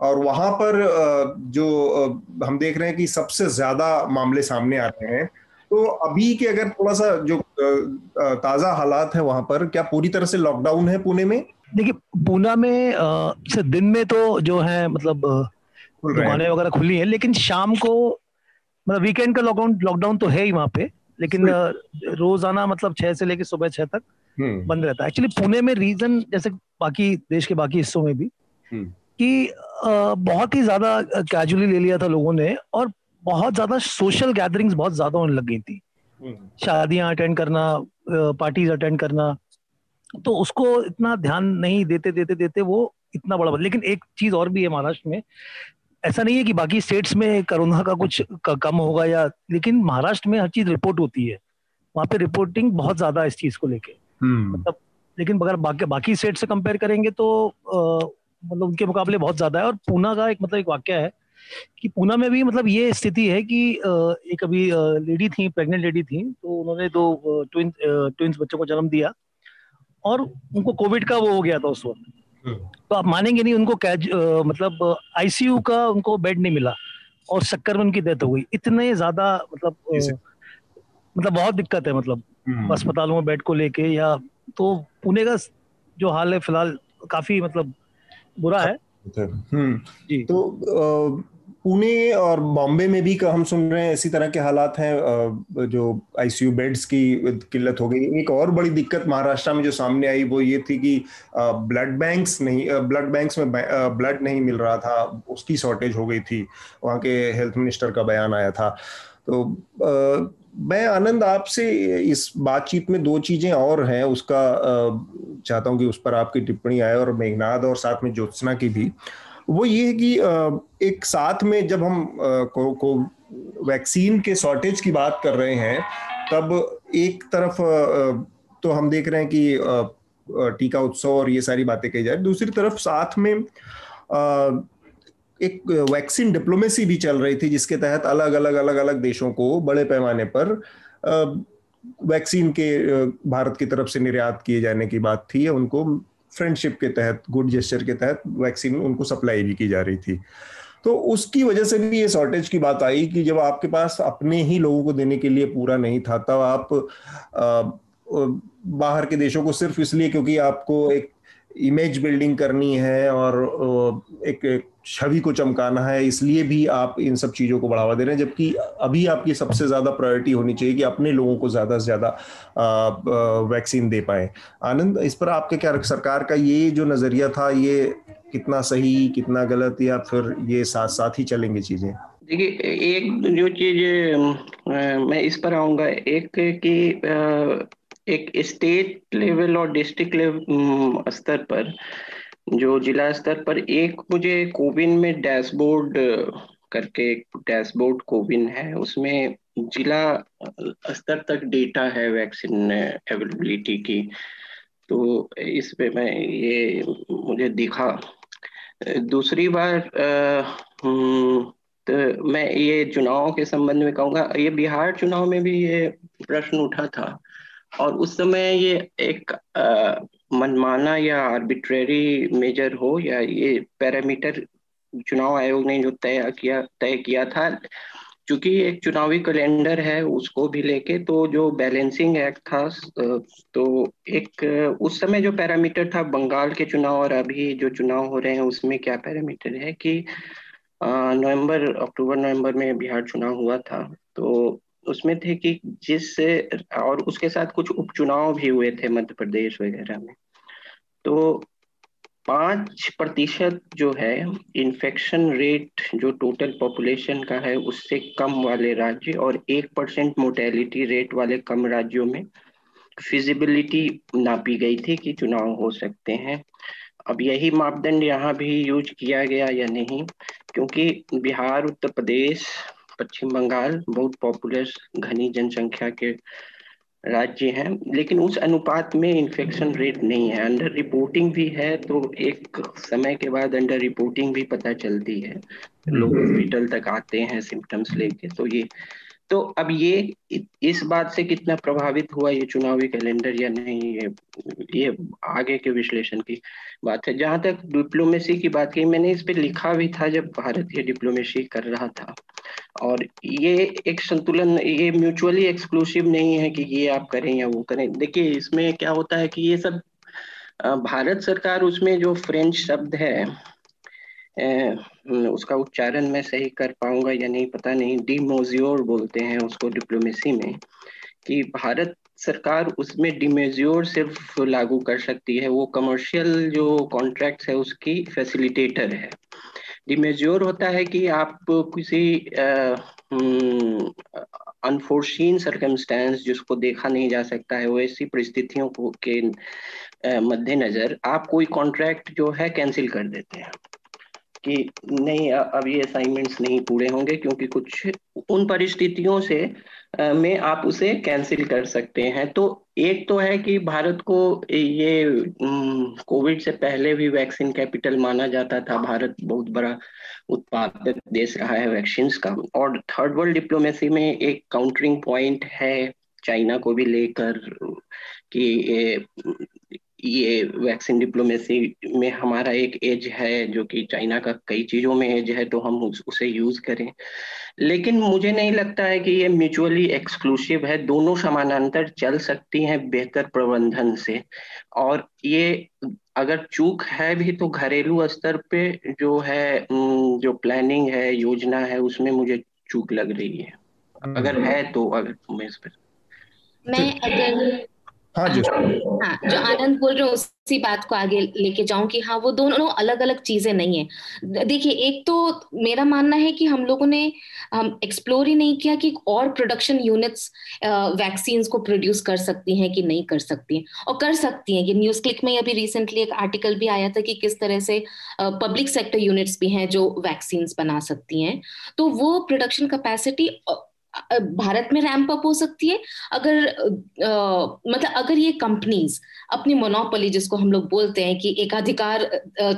और वहाँ पर जो हम देख रहे हैं कि सबसे ज़्यादा मामले सामने आ रहे हैं। तो अभी के अगर थोड़ा सा जो ताज़ा हालात है वहाँ पर क्या पूरी तरह से लॉकडाउन है पुणे में? देखिए पूना में आ, दिन में तो जो है मतलब दुकानें वगैरह खुली हैं लेकिन शाम को मतलब वीकेंड का लॉकडाउन लॉकडाउन तो है ही वहाँ पे लेकिन रोज़ाना मतलब छह से लेकर सुबह छह तक हम्म। बंद रहता है। एक्चुअली पुणे में रीजन जैसे बाकी देश के बाकी हिस्सों में भी हम्म। कि बहुत ही ज़्यादा कैजुअली ले लिया था लोगों ने और बहुत ज़्यादा सोशल गैदरिंग्स बहुत ज़्यादा होने लग गई थी हम्म। शादियाँ अटेंड करना पार्टीज़ अटेंड करना तो उसको इतना ध्यान नहीं देते देते देते वो इतना बड़ा बदल लेकिन एक चीज़ और भी है महाराष्ट्र में ऐसा नहीं है कि बाकी स्टेट्स में कोरोना का कुछ कम होगा या लेकिन महाराष्ट्र में हर चीज़ रिपोर्ट होती है वहाँ पे रिपोर्टिंग बहुत ज़्यादा है इस चीज़ को लेके हम्म। मतलब लेकिन अगर बाकी बाकी स्टेट से कंपेयर करेंगे तो मतलब उनके मुकाबले बहुत ज़्यादा है और पूना का एक मतलब एक वाक्य है कि पूना में भी मतलब ये स्थिति है कि एक अभी लेडी थी प्रेग्नेंट लेडी थी तो उन्होंने दो ट्विंस ट्विंस बच्चों को जन्म दिया और उनको कोविड का वो हो गया था उस वक्त हम्म। तो आप मानेंगे नहीं उनको कैज मतलब आईसीयू का उनको बेड नहीं मिला और शक्कर में उनकी डेथ हो गई इतने ज़्यादा मतलब मतलब बहुत दिक्कत है मतलब हम्म। अस्पतालों में बेड को लेके या तो पुणे का जो हाल है फ़िलहाल काफ़ी मतलब बुरा है। हम्म जी। तो पुणे और बॉम्बे में भी हम सुन रहे हैं इसी तरह के हालात हैं जो आईसीयू बेड्स की किल्लत हो गई। एक और बड़ी दिक्कत महाराष्ट्र में जो सामने आई वो ये थी कि ब्लड बैंक्स नहीं ब्लड बैंक्स में ब्लड नहीं मिल रहा था उसकी शॉर्टेज हो गई थी। वहाँ के हेल्थ मिनिस्टर का बयान आया था। तो मैं आनंद आपसे इस बातचीत में दो चीज़ें और हैं उसका चाहता हूँ कि उस पर आपकी टिप्पणी आए और मेघनाद और साथ में ज्योत्सना की भी। वो ये है कि एक साथ में जब हम को, को वैक्सीन के शॉर्टेज की बात कर रहे हैं तब एक तरफ़ तो हम देख रहे हैं कि टीका उत्सव और ये सारी बातें कही जाए दूसरी तरफ़ साथ में एक वैक्सीन डिप्लोमेसी भी चल रही थी, जिसके तहत अलग अलग अलग अलग देशों को बड़े पैमाने पर वैक्सीन के भारत की तरफ़ से निर्यात किए जाने की बात थी, उनको फ्रेंडशिप के तहत, गुड जेस्टर के तहत वैक्सीन उनको सप्लाई भी की जा रही थी। तो उसकी वजह से भी ये शॉर्टेज की बात आई कि जब आपके पास अपने ही लोगों को देने के लिए पूरा नहीं था, तब आप बाहर के देशों को सिर्फ़ इसलिए क्योंकि आपको एक इमेज बिल्डिंग करनी है और एक छवि को चमकाना है, इसलिए भी आप इन सब चीज़ों को बढ़ावा दे रहे हैं, जबकि अभी आपकी सबसे ज़्यादा प्रायोरिटी होनी चाहिए कि अपने लोगों को ज़्यादा से ज़्यादा वैक्सीन दे पाए। आनंद, इस पर आपके क्या सरकार का ये जो नज़रिया था, ये कितना सही, कितना गलत, या फिर ये साथ साथ ही चलेंगे चीज़ें? देखिए, एक जो चीज़ मैं इस पर आऊँगा, एक कि एक स्टेट लेवल और डिस्ट्रिक्ट स्तर पर जो जिला स्तर पर एक मुझे कोविन में डैशबोर्ड करके एक डैशबोर्ड कोविन है उसमें जिला स्तर तक डेटा है वैक्सीन अवेलेबिलिटी की। तो इस पे मैं ये मुझे दिखा। दूसरी बार हम्म, तो मैं ये चुनाव के संबंध में कहूँगा ये बिहार चुनाव में भी ये प्रश्न उठा था। और उस समय ये एक मनमाना या आर्बिट्रेरी मेजर हो या ये पैरामीटर चुनाव आयोग ने जो तय किया तय किया था क्योंकि एक चुनावी कैलेंडर है उसको भी लेके तो जो बैलेंसिंग एक्ट था तो एक, उस समय जो पैरामीटर था, बंगाल के चुनाव और अभी जो चुनाव हो रहे हैं, उसमें क्या पैरामीटर है कि नवंबर, अक्टूबर, नवंबर में बिहार चुनाव हुआ था तो उसमें थे कि जिस और उसके साथ कुछ उपचुनाव भी हुए थे मध्य प्रदेश वगैरह में। तो पाँच प्रतिशत जो है इन्फेक्शन रेट जो टोटल पॉपुलेशन का है, उससे कम वाले राज्य और एक परसेंट मोटेलिटी रेट वाले कम राज्यों में फिजिबिलिटी नापी गई थी कि चुनाव हो सकते हैं। अब यही मापदंड यहाँ भी यूज़ किया गया या नहीं, क्योंकि बिहार, उत्तर प्रदेश पश्चिम बंगाल बहुत पॉपुलर घनी जनसंख्या के राज्य है। लेकिन उस अनुपात में इन्फेक्शन रेट नहीं है। अंडर रिपोर्टिंग भी है तो एक समय के बाद अंडर रिपोर्टिंग भी पता चलती है। लोग हॉस्पिटल तक आते हैं सिम्टम्स लेके। तो ये तो अब ये इस बात से कितना प्रभावित हुआ ये चुनावी कैलेंडर या नहीं, ये ये आगे के विश्लेषण की बात है। जहाँ तक डिप्लोमेसी की बात की, मैंने इस पे लिखा भी था जब भारत ये डिप्लोमेसी कर रहा था। और ये एक संतुलन, ये म्यूचुअली एक्सक्लूसिव नहीं है कि ये आप करें या वो करें। देखिए, इसमें क्या होता है कि ये सब भारत सरकार उसमें जो फ्रेंच शब्द है उसका उच्चारण मैं सही कर पाऊँगा या नहीं, पता नहीं। डिमोजियोर बोलते हैं उसको डिप्लोमेसी में कि भारत सरकार उसमें डिमेज्योर सिर्फ़ लागू कर सकती है। वो कमर्शियल जो कॉन्ट्रैक्ट है, उसकी फैसिलिटेटर है। डिमेज्योर होता है कि आप किसी अनफोर्शीन सर्कमस्टेंस जिसको देखा नहीं जा सकता है, वो ऐसी परिस्थितियों को के मद्देनजर आप कोई कॉन्ट्रैक्ट जो है कैंसिल कर देते हैं। कि नहीं अब ये असाइनमेंट्स नहीं पूरे होंगे क्योंकि कुछ उन परिस्थितियों से में आप उसे कैंसिल कर सकते हैं। तो एक तो है कि भारत को ये कोविड से पहले भी वैक्सीन कैपिटल माना जाता था। भारत बहुत बड़ा उत्पादक देश रहा है वैक्सीन का। और थर्ड वर्ल्ड डिप्लोमेसी में एक काउंटरिंग पॉइंट है चाइना को भी लेकर कि ये वैक्सीन डिप्लोमेसी में हमारा एक एज है जो कि चाइना का कई चीज़ों में एज है तो हम उस, उसे यूज़ करें। लेकिन मुझे नहीं लगता है कि ये म्यूचुअली एक्सक्लूसिव है। दोनों समानांतर चल सकती हैं बेहतर प्रबंधन से। और ये अगर चूक है भी तो घरेलू स्तर पे जो है जो प्लानिंग है योजना है उसमें मुझे चूक लग रही है। अगर हम्म। है तो अगर मैं इस पर मैं अगर हाँ जी। हाँ जो आनंद बोल रहे हो, उसी बात को आगे लेके जाऊँ कि हाँ वो दोनों अलग अलग चीज़ें नहीं है। देखिए, एक तो मेरा मानना है कि हम लोगों ने, हम एक्सप्लोर ही नहीं किया कि और प्रोडक्शन यूनिट्स वैक्सीन को प्रोड्यूस कर सकती हैं कि नहीं कर सकती हैं। और कर सकती हैं कि न्यूज़ क्लिक में अभी रिसेंटली एक आर्टिकल भी आया था कि किस तरह से पब्लिक सेक्टर यूनिट्स भी हैं जो वैक्सीन बना सकती हैं। तो वो प्रोडक्शन कैपेसिटी भारत में रैंप अप हो सकती है। अगर आ, मतलब अगर ये कंपनीज़ अपनी मोनोपोली जिसको हम लोग बोलते हैं कि एकाधिकार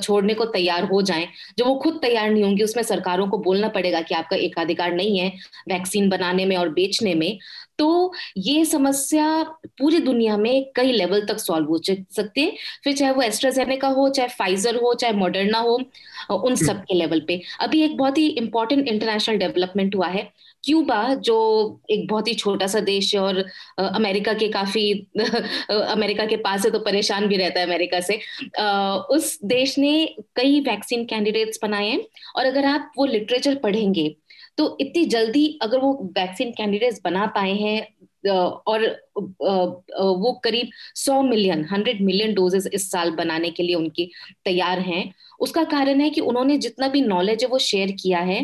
छोड़ने को तैयार हो जाएँ जो वो खुद तैयार नहीं होंगी उसमें सरकारों को बोलना पड़ेगा कि आपका एकाधिकार नहीं है वैक्सीन बनाने में और बेचने में तो ये समस्या पूरी दुनिया में कई लेवल तक सॉल्व हो सकती है। फिर चाहे वो एस्ट्राजेनेका हो चाहे फाइजर हो चाहे मॉडर्ना हो उन सब के लेवल पे। अभी एक बहुत ही इंपॉर्टेंट इंटरनेशनल डेवलपमेंट हुआ है। क्यूबा जो एक बहुत ही छोटा सा देश है और अमेरिका के काफ़ी अमेरिका के पास है तो परेशान भी रहता है अमेरिका से। उस देश ने कई वैक्सीन कैंडिडेट्स बनाए हैं और अगर आप वो लिटरेचर पढ़ेंगे तो इतनी जल्दी अगर वो वैक्सीन कैंडिडेट्स बना पाए हैं और वो करीब 100 मिलियन 100 मिलियन डोजेस इस साल बनाने के लिए उनकी तैयार हैं। उसका कारण है कि उन्होंने जितना भी नॉलेज है वो शेयर किया है।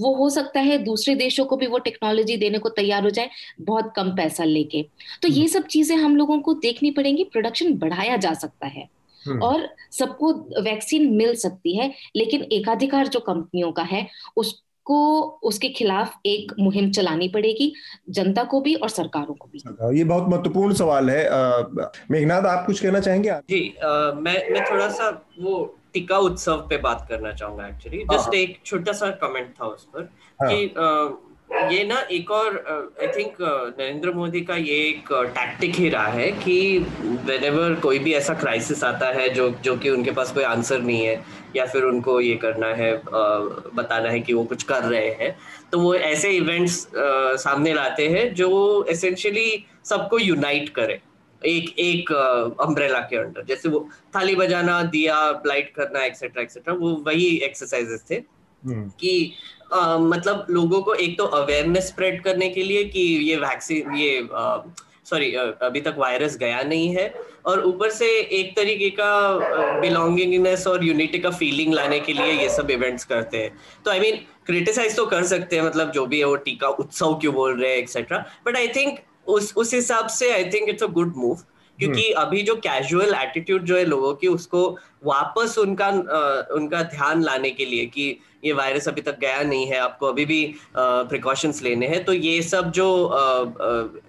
वो हो सकता है दूसरे देशों को भी वो टेक्नोलॉजी देने को तैयार हो जाए बहुत कम पैसा लेके। तो ये सब चीज़ें हम लोगों को देखनी पड़ेंगी प्रोडक्शन बढ़ाया जा सकता है। हम्म। और सबको वैक्सीन मिल सकती है लेकिन एकाधिकार जो कंपनियों का है उसको उसके खिलाफ एक मुहिम चलानी पड़ेगी जनता को भी और सरकारों को भी। ये बहुत महत्वपूर्ण सवाल है। मेघनाथ आप कुछ कहना चाहेंगे? जी आ, मैं मैं थोड़ा सा वो टीका उत्सव पे बात करना चाहूँगा एक्चुअली जस्ट हाँ। एक छोटा सा कमेंट था उस पर हाँ. कि आ, ये ना एक और आई थिंक नरेंद्र मोदी का ये एक टैक्टिक ही रहा है कि वेन कोई भी ऐसा क्राइसिस आता है जो जो कि उनके पास कोई आंसर नहीं है या फिर उनको ये करना है बताना है कि वो कुछ कर रहे हैं तो वो ऐसे इवेंट्स सामने लाते हैं जो एसेंशियली सबको यूनाइट करे एक एक अम्ब्रेला के अंडर जैसे वो थाली बजाना दिया लाइट करना एक्सेट्रा एक्सेट्रा वो वही एक्सरसाइजेस थे हम्म। कि आ, मतलब लोगों को एक तो अवेयरनेस स्प्रेड करने के लिए कि ये वैक्सीन ये सॉरी अभी तक वायरस गया नहीं है और ऊपर से एक तरीके का बिलोंगिंगनेस और यूनिटी का फीलिंग लाने के लिए ये सब इवेंट्स करते हैं तो आई मीन क्रिटिसाइज तो कर सकते हैं मतलब जो भी है वो टीका उत्सव क्यों बोल रहे हैं एक्सेट्रा बट आई थिंक उस उस हिसाब से I think it's a good move क्योंकि हम्म। अभी जो कैजुअल एटीट्यूड जो है लोगों की उसको वापस उनका उनका ध्यान लाने के लिए कि ये वायरस अभी तक गया नहीं है आपको अभी भी प्रिकॉशंस लेने हैं तो ये सब जो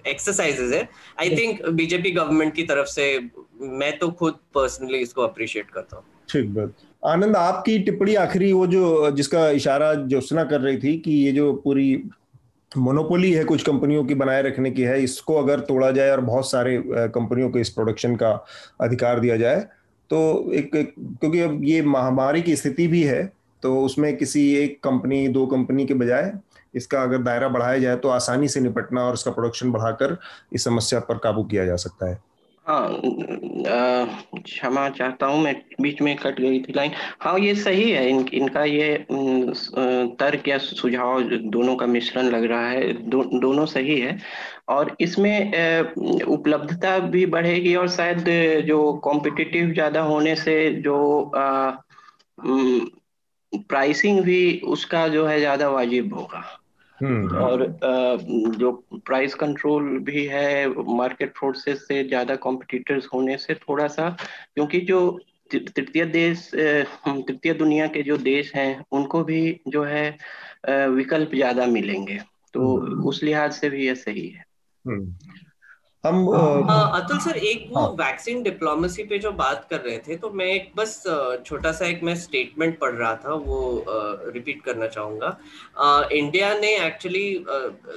एक्सरसाइजेज है आई थिंक बीजेपी गवर्नमेंट की तरफ़ से मैं तो खुद पर्सनली इसको अप्रिशिएट करता हूँ। ठीक बात आनंद आपकी टिप्पणी आखिरी वो जो जिसका इशारा ज्योत्सना कर रही थी कि ये जो पूरी मोनोपोली है कुछ कंपनियों की बनाए रखने की है। इसको अगर तोड़ा जाए और बहुत सारे कंपनियों को इस प्रोडक्शन का अधिकार दिया जाए तो एक, एक क्योंकि अब ये महामारी की स्थिति भी है तो उसमें किसी एक कंपनी दो कंपनी के बजाय इसका अगर दायरा बढ़ाया जाए तो आसानी से निपटना और इसका प्रोडक्शन बढ़ाकर इस समस्या पर काबू किया जा सकता है। हाँ क्षमा चाहता हूँ मैं बीच में कट गई थी लाइन हाँ ये सही है इन, इनका ये तर्क या सुझाव दोनों का मिश्रण लग रहा है दो, दोनों सही है और इसमें उपलब्धता भी बढ़ेगी और शायद जो कॉम्पिटिटिव ज़्यादा होने से जो प्राइसिंग भी उसका जो है ज़्यादा वाजिब होगा। और जो प्राइस कंट्रोल भी है मार्केट फोर्सेस से ज़्यादा कॉम्पिटिटर्स होने से थोड़ा सा क्योंकि जो तृतीय देश तृतीय दुनिया के जो देश हैं उनको भी जो है विकल्प ज़्यादा मिलेंगे तो हम्म। उस लिहाज से भी यह सही है हम्म। हम अतुल सर एक वो वैक्सीन डिप्लोमेसी पे जो बात कर रहे थे तो मैं एक बस छोटा सा एक मैं स्टेटमेंट पढ़ रहा था वो रिपीट करना चाहूँगा। इंडिया ने एक्चुअली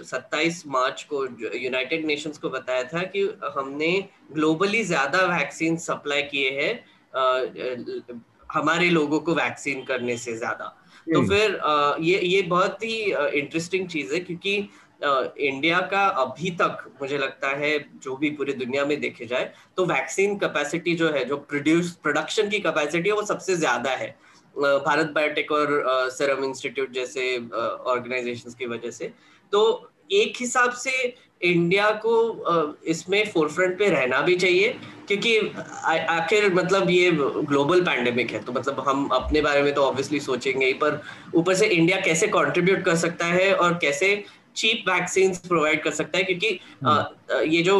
27 मार्च को यूनाइटेड नेशंस को बताया था कि हमने ग्लोबली ज़्यादा वैक्सीन सप्लाई किए हैं हमारे लोगों को वैक्सीन करने से ज़्यादा। तो हम्म। फिर ये ये बहुत ही इंटरेस्टिंग चीज़ है क्योंकि इंडिया का अभी तक मुझे लगता है जो भी पूरी दुनिया में देखे जाए तो वैक्सीन कैपेसिटी जो है, जो प्रोड्यूस प्रोडक्शन की कैपेसिटी है, वो सबसे ज़्यादा है। भारत बायोटेक और सीरम इंस्टीट्यूट जैसे ऑर्गेनाइजेशन की वजह से। तो एक हिसाब से इंडिया को इसमें फोरफ्रंट पे रहना भी चाहिए, क्योंकि आखिर मतलब ये ग्लोबल पैंडेमिक है तो मतलब हम अपने बारे में तो ऑब्वियसली सोचेंगे ही, पर ऊपर से इंडिया कैसे कंट्रीब्यूट कर सकता है और कैसे चीप वैक्सीन प्रोवाइड कर सकता है क्योंकि हम्म। ये जो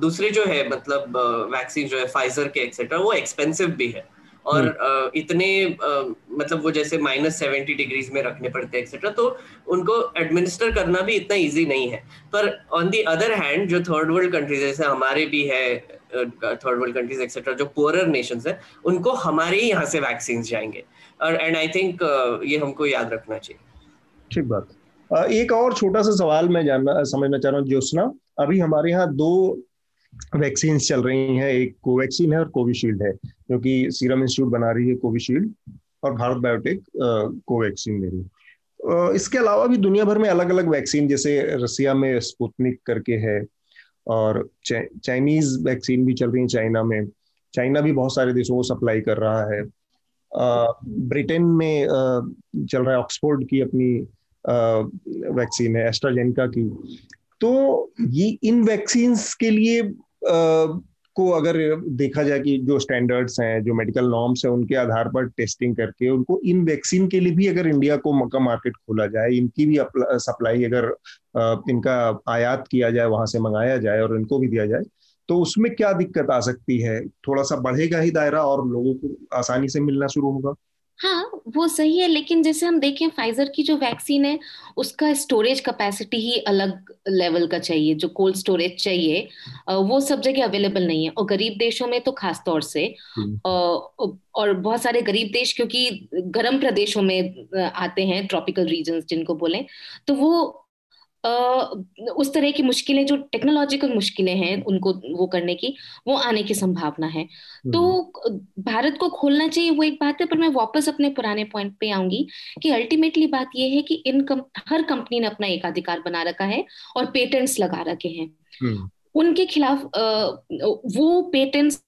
दूसरे जो है मतलब वैक्सीन जो है फाइजर के एक्सेट्रा वो एक्सपेंसिव भी है। और हम्म। इतने मतलब वो जैसे माइनस सेवेंटी डिग्रीज में रखने पड़ते हैं एक्सेट्रा तो उनको एडमिनिस्टर करना भी इतना इजी नहीं है। पर ऑन दी अदर हैंड जो थर्ड वर्ल्ड कंट्रीज़ जैसे हमारे भी है थर्ड वर्ल्ड कंट्रीज़ एक्सेट्रा जो पुअरर नेशन है उनको हमारे ही यहाँ से वैक्सीन जाएँगे। और एंड आई थिंक ये हमको याद रखना चाहिए। ठीक बात। एक और छोटा सा सवाल मैं जानना, समझना चाह रहा हूँ, ज्योत्सना। अभी हमारे यहाँ दो वैक्सीन चल रही हैं, एक कोवैक्सीन है और कोविशील्ड है क्योंकि सीरम इंस्टीट्यूट बना रही है कोविशील्ड और भारत बायोटेक कोवैक्सीन दे रही है। इसके अलावा भी दुनिया भर में अलग अलग वैक्सीन, जैसे रसिया में स्पुतनिक करके है और चाइनीज़ वैक्सीन भी चल रही है चाइना में। चाइना भी बहुत सारे देशों को सप्लाई कर रहा है। ब्रिटेन में चल रहा है, ऑक्सफोर्ड की अपनी वैक्सीन है एस्ट्राजेनिका की। तो ये इन वैक्सीन के लिए आ, को अगर देखा जाए कि जो स्टैंडर्ड्स हैं जो मेडिकल नॉर्म्स हैं उनके आधार पर टेस्टिंग करके उनको इन वैक्सीन के लिए भी अगर इंडिया को मौका मार्केट खोला जाए इनकी भी सप्लाई अगर इनका आयात किया जाए वहाँ से मंगाया जाए और इनको भी दिया जाए तो उसमें क्या दिक्कत आ सकती है? थोड़ा सा बढ़ेगा ही दायरा और लोगों को आसानी से मिलना शुरू होगा। हाँ वो सही है लेकिन जैसे हम देखें फाइजर की जो वैक्सीन है उसका स्टोरेज कैपेसिटी ही अलग लेवल का चाहिए जो कोल्ड स्टोरेज चाहिए वो सब जगह अवेलेबल नहीं है और गरीब देशों में तो खास तौर से हम्म। और बहुत सारे गरीब देश क्योंकि गर्म प्रदेशों में आते हैं ट्रॉपिकल रीजन जिनको बोले तो वो उस तरह की मुश्किलें जो टेक्नोलॉजिकल मुश्किलें हैं उनको वो करने की वो आने की संभावना है तो हम्म। भारत को खोलना चाहिए वो एक बात है पर मैं वापस अपने पुराने पॉइंट पे आऊँगी कि अल्टीमेटली बात ये है कि इन कम, हर कंपनी ने अपना एकाधिकार बना रखा है और पेटेंट्स लगा रखे हैं हम्म। उनके खिलाफ वो पेटेंट्स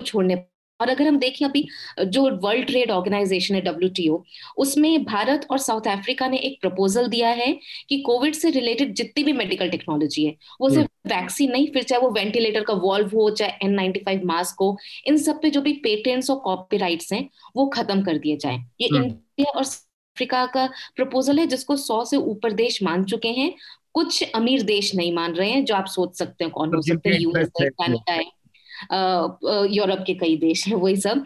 छोड़ने और अगर हम देखें अभी जो वर्ल्ड ट्रेड ऑर्गेनाइजेशन है डब्ल्यू उसमें भारत और साउथ अफ्रीका ने एक प्रपोजल दिया है कि कोविड से रिलेटेड जितनी भी मेडिकल टेक्नोलॉजी है वो सिर्फ़ वैक्सीन नहीं फिर चाहे वो वेंटिलेटर का वॉल्व हो चाहे एन नाइनटी मास्क हो इन सब पे जो भी पेटेंट्स और कॉपी हैं वो खत्म कर दिए जाए। ये इंडिया हम्म। और अफ्रीका का प्रपोजल है जिसको सौ से ऊपर देश मान चुके हैं कुछ अमीर देश नहीं मान रहे हैं जो आप सोच सकते हैं कौन हो सकते हैं यूएस है कनाडा है। यूरोप के कई देश है, वही सब।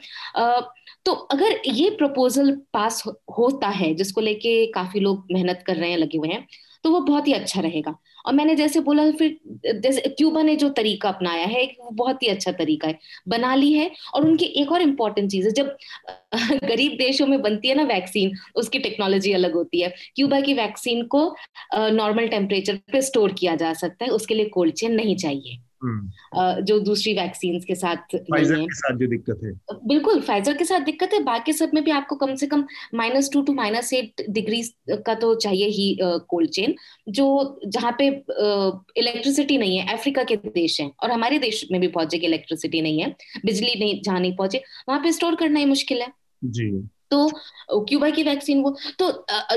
तो अगर ये प्रपोजल पास होता है, जिसको लेके काफ़ी लोग मेहनत कर रहे हैं, लगे हुए हैं तो वो बहुत ही अच्छा रहेगा। और मैंने जैसे बोला, फिर जैसे क्यूबा ने जो तरीका अपनाया है वो बहुत ही अच्छा तरीका है। बना ली है, और उनकी एक और इम्पोर्टेंट चीज़ है, जब गरीब देशों में बनती है ना वैक्सीन उसकी टेक्नोलॉजी अलग होती है। क्यूबा की वैक्सीन को नॉर्मल टेम्परेचर पे स्टोर किया जा सकता है, उसके लिए कोल्ड चेन नहीं चाहिए। हम्म। जो दूसरी वैक्सीन के साथ फाइजर के साथ जो दिक्कत है। बिल्कुल फाइजर के साथ दिक्कत है। बाकी सब में भी आपको कम से कम minus two to minus eight degree का तो चाहिए ही कोल्ड चेन जो जहाँ पे इलेक्ट्रिसिटी नहीं है अफ्रीका के देश हैं और हमारे देश में भी पहुँचे इलेक्ट्रिसिटी नहीं है बिजली नहीं जहाँ नहीं पहुँचे वहाँ पे स्टोर करना ही मुश्किल है। जी। तो क्यूबा की वैक्सीन वो तो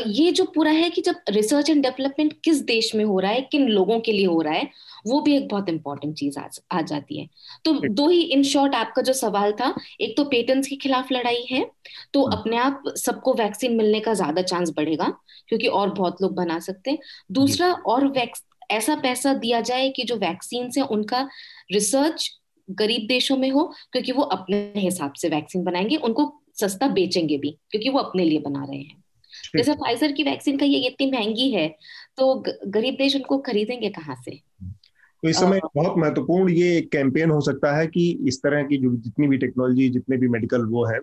ये जो पूरा है कि जब रिसर्च एंड डेवलपमेंट किस देश में हो रहा है किन लोगों के लिए हो रहा है वो भी एक बहुत इंपॉर्टेंट चीज़ आ, आ जाती है। तो दो ही इन शॉर्ट आपका जो सवाल था एक तो पेटेंट्स के खिलाफ लड़ाई है तो हम्म। अपने आप सबको वैक्सीन मिलने का ज़्यादा चांस बढ़ेगा क्योंकि और बहुत लोग बना सकते हैं। दूसरा और वैक्स ऐसा पैसा दिया जाए कि जो वैक्सीन है उनका रिसर्च गरीब देशों में हो क्योंकि वो अपने हिसाब से वैक्सीन बनाएँगे उनको सस्ता बेचेंगे भी क्योंकि वो अपने लिए बना रहे हैं। जैसे फाइजर की वैक्सीन का ये इतनी महँगी है तो गरीब देश उनको खरीदेंगे कहाँ से? तो इस समय बहुत महत्वपूर्ण ये कैंपेन हो सकता है कि इस तरह की जो जितनी भी टेक्नोलॉजी जितने भी मेडिकल वो है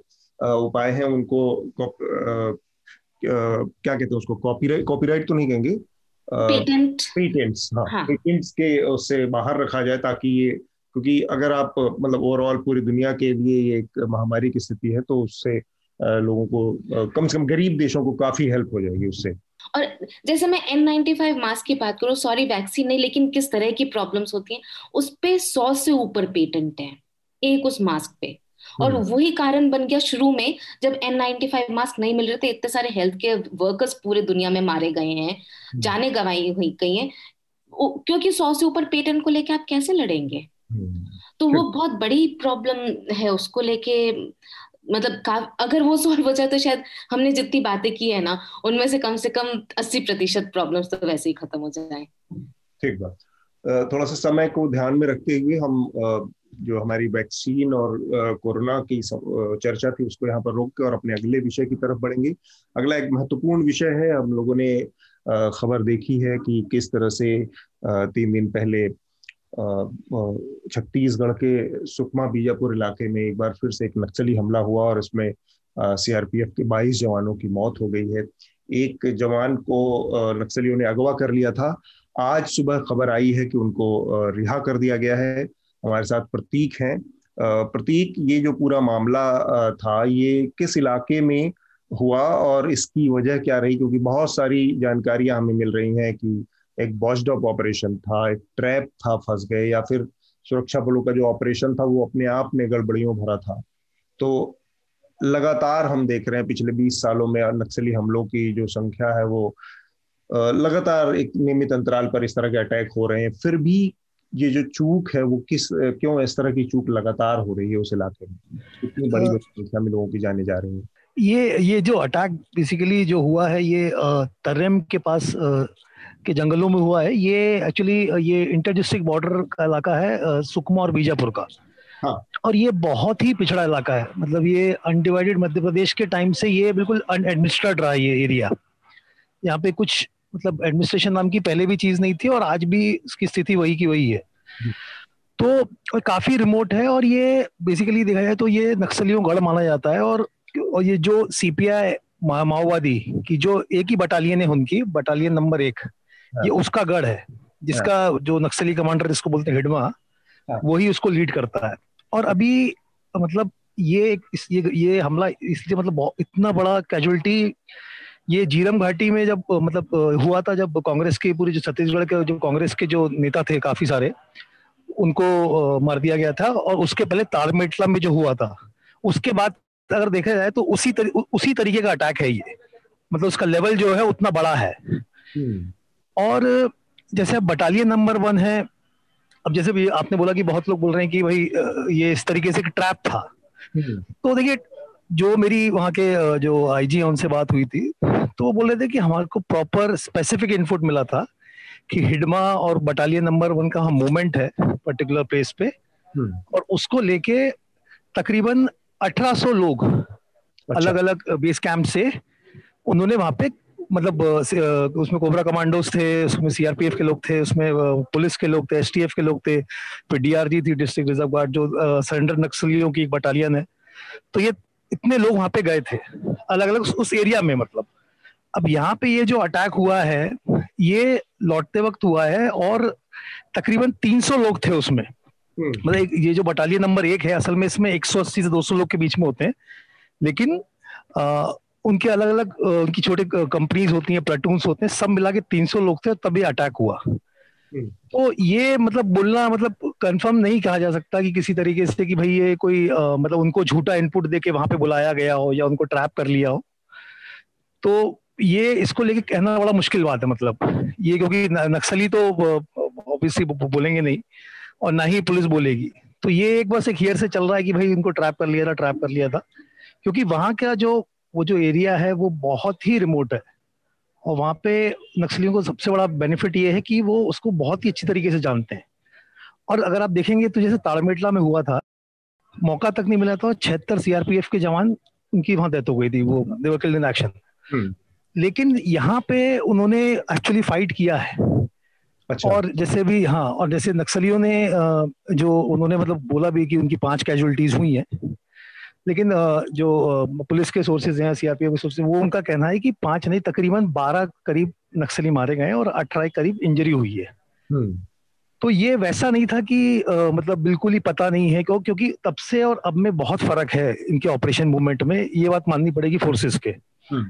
उपाय हैं उनको क्या कहते हैं उसको कॉपीराइट कॉपीराइट तो नहीं कहेंगे पेटेंट पेटेंट्स हाँ, हाँ। पेटेंट्स के उससे बाहर रखा जाए ताकि ये क्योंकि अगर आप मतलब ओवरऑल पूरी दुनिया के लिए ये एक महामारी की स्थिति है तो उससे लोगों को कम से कम गरीब देशों को काफ़ी हेल्प हो जाएगी उससे। और जैसे मैं एन नाइनटी फाइव मास्क की बात करूँ सॉरी वैक्सीन नहीं लेकिन किस तरह की प्रॉब्लम्स होती हैं उस पे सौ से ऊपर पेटेंट है एक उस मास्क पे। और हम्म। वही कारण बन गया शुरू में जब एन नाइनटी फाइव मास्क नहीं मिल रहे थे इतने सारे हेल्थ केयर वर्कर्स पूरे दुनिया में मारे गए हैं हम्म। जाने गवाई हुई गई हैं। क्योंकि सौ से ऊपर पेटेंट को लेके आप कैसे लड़ेंगे? तो वो बहुत बड़ी प्रॉब्लम है उसको लेके मतलब अगर वो सॉल्व हो जाए तो शायद हमने जितनी बातें की है ना, उनमें से कम से कम अस्सी प्रतिशत प्रॉब्लम तो वैसे ही खत्म हो जाए। ठीक बात। थोड़ा सा समय को ध्यान में रखते हुए हम जो हमारी वैक्सीन और कोरोना की चर्चा थी उसको यहाँ पर रोक के और अपने अगले विषय की तरफ़ बढ़ेंगे। अगला एक महत्वपूर्ण विषय है, हम लोगों ने खबर देखी है कि किस तरह से तीन दिन पहले छत्तीसगढ़ के सुकमा बीजापुर इलाके में एक बार फिर से एक नक्सली हमला हुआ और इसमें सीआरपीएफ के 22 जवानों की मौत हो गई है। एक जवान को नक्सलियों ने अगवा कर लिया था। आज सुबह खबर आई है कि उनको रिहा कर दिया गया है। हमारे साथ प्रतीक हैं। प्रतीक, ये जो पूरा मामला था, ये किस इलाके में हुआ और इसकी वजह क्या रही? क्योंकि बहुत सारी जानकारियाँ हमें मिल रही हैं कि एक बॉस्डॉप ऑपरेशन था एक ट्रैप था फंस गए या फिर सुरक्षा बलों का जो ऑपरेशन था वो अपने आप में गड़बड़ियों भरा था। तो लगातार हम देख रहे हैं पिछले 20 सालों में नक्सली हमलों की जो संख्या है वो लगातार एक नियमित अंतराल पर इस तरह के अटैक हो रहे हैं। फिर भी ये जो चूक है वो किस क्यों इस तरह की चूक लगातार हो रही है उस इलाके में? इतनी बड़ी संख्या में लोगों की जाने जा रही है। ये ये जो अटैक बेसिकली जो हुआ है ये तर्रेम के पास के जंगलों में हुआ है ये एक्चुअली ये इंटर डिस्ट्रिक्ट बॉर्डर का इलाका है सुकमा और बीजापुर का हाँ. और ये बहुत ही पिछड़ा इलाका है मतलब ये अनडिवाइडेड मध्य प्रदेश के टाइम से ये बिल्कुल अनएडमिनिस्ट्रेड रहा ये एरिया यहाँ पे कुछ मतलब एडमिनिस्ट्रेशन नाम की पहले भी चीज़ नहीं थी और आज भी इसकी स्थिति वही की वही है तो और काफ़ी रिमोट है और ये बेसिकली देखा जाए तो ये नक्सलियों गढ़ माना जाता है और और ये जो सीपीआई माओवादी की जो एक ही बटालियन है उनकी बटालियन नंबर एक हाँ। ये उसका गढ़ है जिसका हाँ। जो नक्सली कमांडर जिसको बोलते हैं हिडमा हाँ। वही उसको लीड करता है और अभी मतलब ये इस, ये ये हमला इसलिए मतलब इतना बड़ा कैजुअलिटी ये जीरम घाटी में जब मतलब हुआ था जब कांग्रेस के पूरे जो छत्तीसगढ़ के जो कांग्रेस के जो नेता थे काफ़ी सारे उनको मार दिया गया था और उसके पहले तारमेटला में जो हुआ था उसके बाद अगर देखा जाए तो उसी तरी, उसी तरीके का अटैक है ये मतलब उसका लेवल जो है उतना बड़ा है हम्म। और जैसे बटालियन नंबर वन है अब जैसे भी आपने बोला कि बहुत लोग बोल रहे हैं कि भाई ये इस तरीके से ट्रैप था हम्म। तो देखिए जो मेरी वहाँ के जो आईजी उनसे बात हुई थी तो वो बोल रहे थे कि हमारे को प्रॉपर स्पेसिफिक इनपुट मिला था कि हिडमा और बटालियन नंबर वन का मूवमेंट है पर्टिकुलर प्लेस पे हम्म। और उसको लेके तकरीबन 1800 लोग अच्छा। अलग अलग बेस कैंप से उन्होंने वहाँ पे मतलब उसमें कोबरा कमांडोज थे उसमें सीआरपीएफ के लोग थे उसमें पुलिस के लोग थे एसटीएफ के लोग थे फिर डीआरजी थी डिस्ट्रिक्ट रिज़र्व गार्ड जो सरेंडर नक्सलियों की एक बटालियन है। तो ये इतने लोग वहाँ पे गए थे अलग अलग उस एरिया में मतलब। अब यहाँ पे ये जो अटैक हुआ है ये लौटते वक्त हुआ है और तकरीबन 300 लोग थे उसमें। हम्म। मतलब ये जो बटालियन नंबर एक है असल में इसमें 180 से 200 लोग के बीच में होते हैं। लेकिन आ, उनके अलग अलग उनकी छोटे कंपनीज़ होती हैं प्लेटून्स होते हैं सब मिला के 300 लोग थे तभी अटैक हुआ। हम्म। तो ये मतलब बोलना मतलब कंफर्म नहीं कहा जा सकता कि किसी तरीके से कि भाई ये कोई आ, मतलब उनको झूठा इनपुट दे के वहाँ पे बुलाया गया हो या उनको ट्रैप कर लिया हो। तो ये इसको लेके कहना बड़ा मुश्किल बात है मतलब। ये क्योंकि नक्सली तो ऑब्वियसली बोलेंगे नहीं और ना ही पुलिस बोलेगी। तो ये एक बस एक हियर से चल रहा है कि भाई इनको ट्रैप कर लिया था ट्रैप कर लिया था। क्योंकि वहाँ का जो वो जो एरिया है वो बहुत ही रिमोट है। और वहाँ पे नक्सलियों को सबसे बड़ा बेनिफिट ये है कि वो उसको बहुत ही अच्छी तरीके से जानते हैं। और अगर आप देखेंगे तो जैसे ताड़मेटला में हुआ था मौका तक नहीं मिला था छिहत्तर सीआरपीएफ के जवान उनकी वहाँ डेथ हो गई थी वो देवर किल्ड इन एक्शन लेकिन यहाँ पे उन्होंने एक्चुअली फाइट किया है। अच्छा। और जैसे भी हाँ और जैसे नक्सलियों ने जो उन्होंने मतलब बोला भी कि उनकी पाँच कैजुअलिटीज हुई हैं लेकिन जो पुलिस के सोर्सेज हैं सीआरपीएफ के सोर्सेज वो उनका कहना है कि पाँच नहीं तकरीबन बारह करीब नक्सली मारे गए और अठारह करीब इंजरी हुई है हम्म। तो ये वैसा नहीं था कि आ, मतलब बिल्कुल ही पता नहीं है क्यों क्योंकि तब से और अब में बहुत फ़र्क है इनके ऑपरेशन मूवमेंट में ये बात माननी पड़ेगी फोर्सेस के हम्म।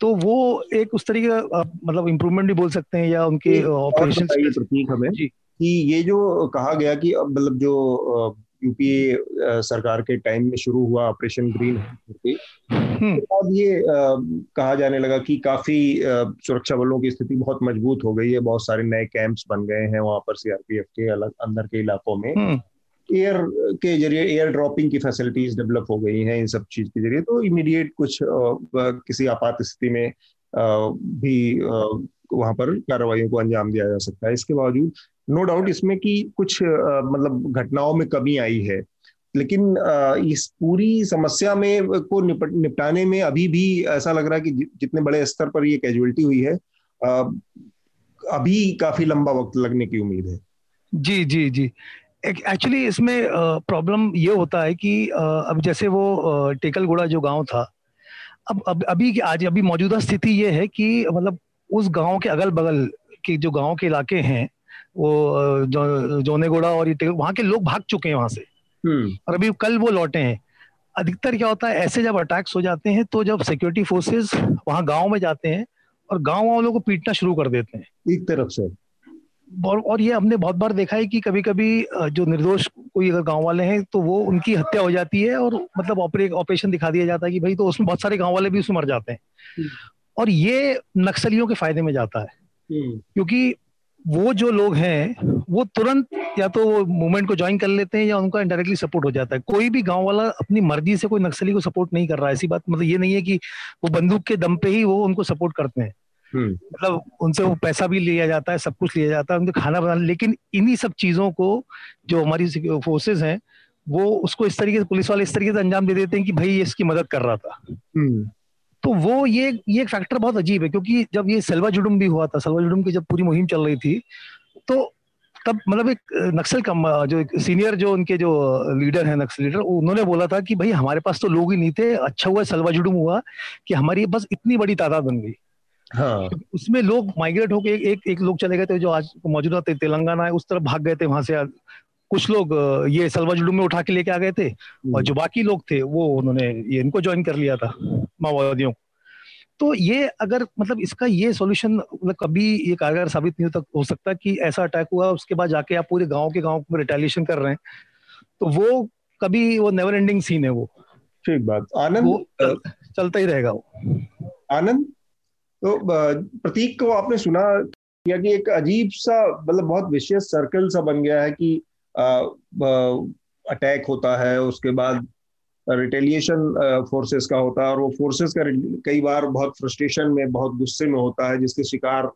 तो वो एक उस तरीके का मतलब इम्प्रूवमेंट भी बोल सकते हैं या उनके ऑपरेशन प्रतीक हमें कि ये जो कहा गया कि मतलब जो यूपीए सरकार के टाइम में शुरू हुआ ऑपरेशन ग्रीन। के बाद ये कहा जाने लगा कि काफ़ी सुरक्षा बलों की स्थिति बहुत मज़बूत हो गई है। बहुत सारे नए कैंप्स बन गए हैं वहाँ पर सीआरपीएफ के अलग अंदर के इलाकों में। एयर हम्म। के ज़रिए एयर ड्रॉपिंग की फैसिलिटीज़ डेवलप हो गई हैं इन सब चीज़ के ज़रिए। तो इमीडिएट कुछ किसी आपात स्थिति में भी वहाँ पर कार्रवाई को अंजाम दिया जा सकता है। इसके बावजूद नो डाउट इसमें कि कुछ मतलब घटनाओं में कमी आई है, लेकिन इस पूरी समस्या में को निपट, निपटाने में अभी भी ऐसा लग रहा है कि जितने बड़े स्तर पर ये कैजुअलिटी हुई है अभी काफ़ी लंबा वक्त लगने की उम्मीद है। जी जी जी। एक्चुअली इसमें प्रॉब्लम ये होता है कि अब जैसे वो टेकलगुड़ा जो गाँव था, अब अब, अभी आज अभी मौजूदा स्थिति ये है कि मतलब उस गाँव के अगल बगल के जो गाँव के इलाके हैं वो जो जोनेगोड़ा और ये वहाँ के लोग भाग चुके हैं वहाँ से हम्म। और अभी कल वो लौटे हैं अधिकतर क्या होता है ऐसे जब अटैक्स हो जाते हैं तो जब सिक्योरिटी फोर्सेस वहाँ गाँव में जाते हैं और गाँव वालों को पीटना शुरू कर देते हैं एक तरफ़ से और, और ये हमने बहुत बार देखा है कि कभी कभी जो निर्दोष कोई अगर गाँव वाले हैं तो वो उनकी हत्या हो जाती है और मतलब ऑपरेशन दिखा दिया जाता है कि भाई तो उसमें बहुत सारे गाँव वाले भी उसमें मर जाते हैं हम्म। और ये नक्सलियों के फ़ायदे में जाता है हम्म। क्योंकि वो जो लोग हैं वो तुरंत या तो वो मूवमेंट को ज्वाइन कर लेते हैं या उनका इनडायरेक्टली सपोर्ट हो जाता है। कोई भी गाँव वाला अपनी मर्ज़ी से कोई नक्सली को सपोर्ट नहीं कर रहा है। ऐसी बात मतलब ये नहीं है कि वो बंदूक के दम पे ही वो उनको सपोर्ट करते हैं। हम्म। मतलब उनसे वो पैसा भी लिया जाता है सब कुछ लिया जाता है उनके खाना बनाना लेकिन इन्हीं सब चीज़ों को जो हमारी फोर्सेज हैं वो उसको इस तरीके से पुलिस वाले इस तरीके से अंजाम दे देते हैं कि भाई ये इसकी मदद कर रहा था। हम्म। तो वो ये ये एक फैक्टर बहुत अजीब है क्योंकि जब ये सलवा जुडुम भी हुआ था सलवा जुडुम की जब पूरी मुहिम चल रही थी तो तब मतलब एक नक्सल कम जो एक सीनियर जो उनके जो लीडर है नक्सल लीडर उन्होंने बोला था कि भाई हमारे पास तो लोग ही नहीं थे अच्छा हुआ सलवा जुडुम हुआ कि हमारी बस इतनी बड़ी तादाद बन गई हाँ। उसमें लोग माइग्रेट होके एक, एक एक लोग चले गए थे जो आज मौजूदा तेलंगाना है उस तरफ़ भाग गए थे वहाँ से कुछ लोग ये सलवा जुडू में उठा के लेके आ गए थे और हम्म। जो बाकी लोग थे वो उन्होंने ये इनको ज्वाइन कर लिया था माओवादियों तो ये अगर मतलब इसका ये सॉल्यूशन मतलब कभी ये कारगर साबित नहीं हो सकता कि ऐसा अटैक हुआ उसके बाद जाके आप पूरे गाँव के गाँव में रिटेलिएशन कर रहे हैं। तो वो कभी वो नेवर एंडिंग सीन है वो। ठीक बात। आनंद चलता ही रहेगा वो। आनंद तो प्रतीक को आपने सुना किया कि एक अजीब सा मतलब बहुत विशेष सर्कल सा बन गया है कि अटैक होता है उसके बाद रिटेलिएशन फोर्सेस का होता है और वो फोर्सेस का कई बार बहुत फ्रस्ट्रेशन में बहुत गुस्से में होता है जिसके शिकार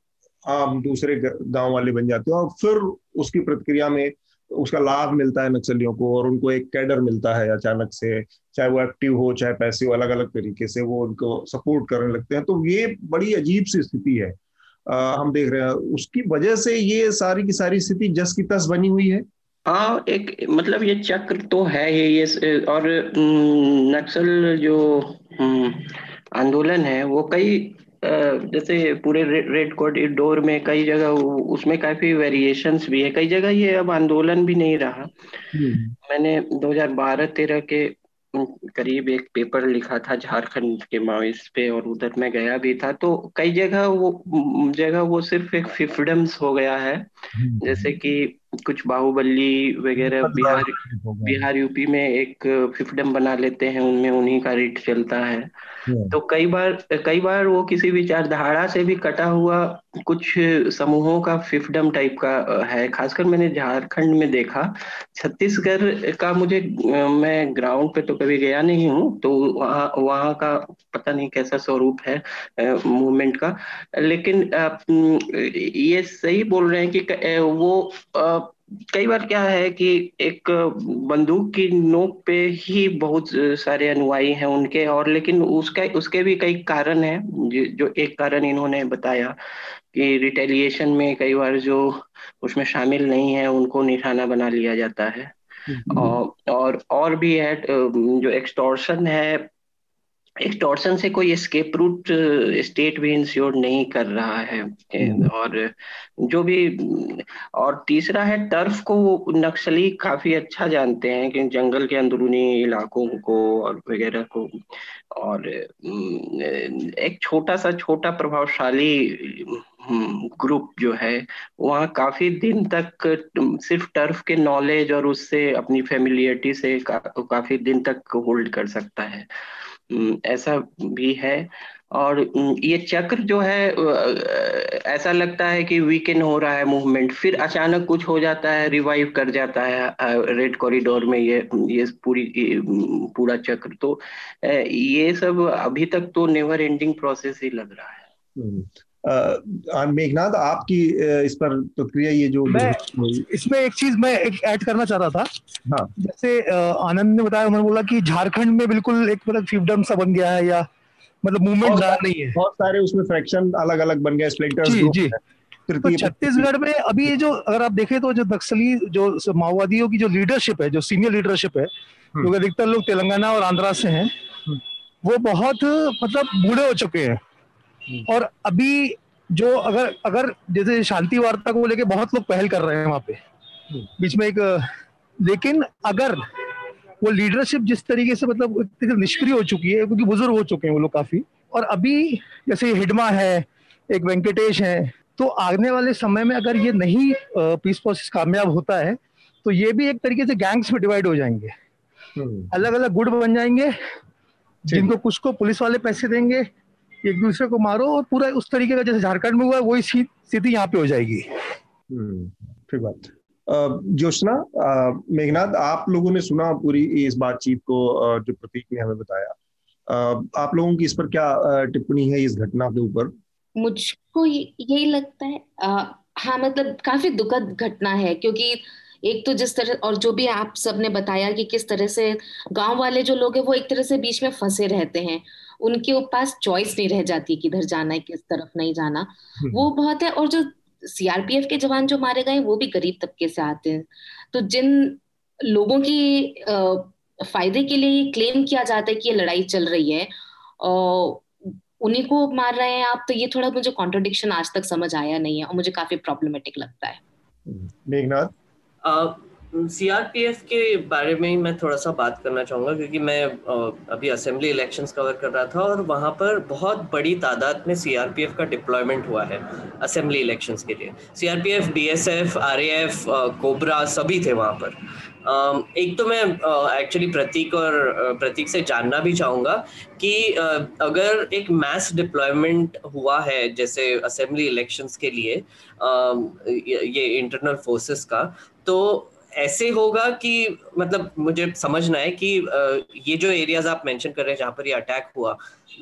आम दूसरे गाँव वाले बन जाते हैं और फिर उसकी प्रतिक्रिया में उसका लाभ मिलता है नक्सलियों को और उनको एक कैडर मिलता है अचानक से चाहे वो एक्टिव हो चाहे पैसे हो अलग अलग तरीके से वो उनको सपोर्ट करने लगते हैं। तो ये बड़ी अजीब सी स्थिति है। आ, हम देख रहे हैं उसकी वजह से ये सारी की सारी स्थिति जस की तस बनी हुई है। हाँ एक मतलब ये चक्र तो है ही ये और नक्सल जो आंदोलन है वो कई जैसे पूरे रेड कॉरिडोर में कई जगह उसमें काफ़ी वेरिएशंस भी है कई जगह ये अब आंदोलन भी नहीं रहा। मैंने 2012-13 के करीब एक पेपर लिखा था झारखंड के माओइस्ट पे और उधर मैं गया भी था तो कई जगह वो जगह वो सिर्फ़ एक फिफ्डम्स हो गया है हम्म। जैसे कि कुछ बाहुबली वगैरह बिहार बिहार यूपी में एक फिफडम बना लेते हैं उनमें उन्हीं का रेट चलता है। तो कई बार कई बार वो किसी विचारधारा से भी कटा हुआ कुछ समूहों का फिफ्डम टाइप का है। खासकर मैंने झारखंड में देखा। छत्तीसगढ़ का मुझे मैं ग्राउंड पे तो कभी गया नहीं हूँ तो वहाँ वहाँ का पता नहीं कैसा स्वरूप है मूवमेंट का। लेकिन ये सही बोल रहे हैं कि वो कई बार क्या है कि एक बंदूक की नोक पे ही बहुत सारे अनुयायी हैं उनके और लेकिन उसका उसके भी कई कारण हैं जो एक कारण इन्होंने बताया कि रिटेलिएशन में कई बार जो उसमें शामिल नहीं है उनको निशाना बना लिया जाता है हम्म। और और और भी है जो एक्सटॉर्शन है एक्सटॉर्सन से कोई स्केप रूट स्टेट भी इंश्योर नहीं कर रहा है। हम्म। और जो भी और तीसरा है टर्फ को नक्सली काफ़ी अच्छा जानते हैं कि जंगल के अंदरूनी इलाकों को और वगैरह को। और एक छोटा सा छोटा प्रभावशाली ग्रुप जो है वहाँ काफ़ी दिन तक सिर्फ़ टर्फ के नॉलेज और उससे अपनी फेमिलियरिटी से का, काफ़ी दिन तक होल्ड कर सकता है। ऐसा भी है। और ये चक्र जो है ऐसा लगता है कि वीकेंड हो रहा है मूवमेंट फिर अचानक कुछ हो जाता है रिवाइव कर जाता है रेड कॉरिडोर में ये ये पूरी पूरा चक्र। तो ये सब अभी तक तो नेवर एंडिंग प्रोसेस ही लग रहा है। मेघनाथ आपकी इस पर प्रतिक्रिया ये जो मैं इसमें एक चीज़ मैं एक ऐड करना चाह रहा था हाँ जैसे आनंद ने बताया उन्होंने बोला कि झारखंड में बिल्कुल एक मतलब फिफ्डम सा बन गया है या मतलब मूवमेंट रहा नहीं है बहुत सारे उसमें फ्रैक्शन अलग अलग बन गए स्प्लिंटर्स जी जी तो छत्तीसगढ़ में अभी ये जो अगर आप देखें तो जो नक्सली जो माओवादियों की जो लीडरशिप है जो सीनियर लीडरशिप है हम्म। क्योंकि अधिकतर लोग तेलंगाना और आंध्रा से हैं हम्म। वो बहुत मतलब बूढ़े हो चुके हैं। और अभी जो अगर अगर जैसे शांति वार्ता को लेके बहुत लोग पहल कर रहे हैं वहाँ पे हम्म। बीच में एक लेकिन अगर वो लीडरशिप जिस तरीके से मतलब निष्क्रिय हो चुकी है क्योंकि बुज़ुर्ग हो चुके हैं वो लोग काफ़ी और अभी जैसे हिडमा है एक वेंकटेश है तो आने वाले समय में अगर ये नहीं पीस प्रोसेस कामयाब होता है तो ये भी एक तरीके से गैंग्स में डिवाइड हो जाएँगे हम्म। अलग अलग गुट बन जाएँगे जिनको कुछ को पुलिस वाले पैसे देंगे एक दूसरे को मारो और पूरा उस तरीके का जैसे झारखंड में हुआ वही स्थिति यहाँ पे हो जाएगी। हम्म, ठीक बात। जोशना मेघनाथ आप लोगों ने सुना पूरी इस बातचीत को जो प्रतीक ने हमें बताया। आप लोगों की इस पर क्या टिप्पणी है इस घटना के ऊपर? मुझको यही लगता है आ, हाँ मतलब काफ़ी दुखद घटना है क्योंकि एक तो जिस तरह और जो भी आप सबने बताया कि किस तरह से गाँव वाले जो लोग हैं वो एक तरह से बीच में फंसे रहते हैं। उनके पास चॉइस नहीं रह जाती किधर जाना है किस तरफ़ नहीं जाना। हम्म। वो बहुत है और जो सीआरपीएफ के जवान जो मारे गए वो भी गरीब तबके से आते हैं। तो जिन लोगों की फ़ायदे के लिए क्लेम किया जाता है कि ये लड़ाई चल रही है और उन्हीं को मार रहे हैं आप तो ये थोड़ा मुझे कॉन्ट्रोडिक्शन आज तक समझ आया नहीं है और मुझे काफ़ी प्रॉब्लमेटिक लगता है। मेघनाथ? सीआरपीएफ के बारे में ही मैं थोड़ा सा बात करना चाहूँगा, क्योंकि मैं अभी असेंबली इलेक्शंस कवर कर रहा था और वहाँ पर बहुत बड़ी तादाद में सीआरपीएफ का डिप्लॉयमेंट हुआ है असेंबली इलेक्शंस के लिए। सीआरपीएफ बीएसएफ आरएएफ कोबरा सभी थे वहाँ पर। एक तो मैं एक्चुअली प्रतीक और प्रतीक से जानना भी चाहूँगा कि अगर एक मैस डिप्लॉयमेंट हुआ है, जैसे असेंबली इलेक्शंस के लिए ये इंटरनल फोर्सेस का तो ऐसे होगा कि मतलब मुझे समझना है कि ये जो एरियाज़ आप मेंशन कर रहे हैं जहाँ पर ये अटैक हुआ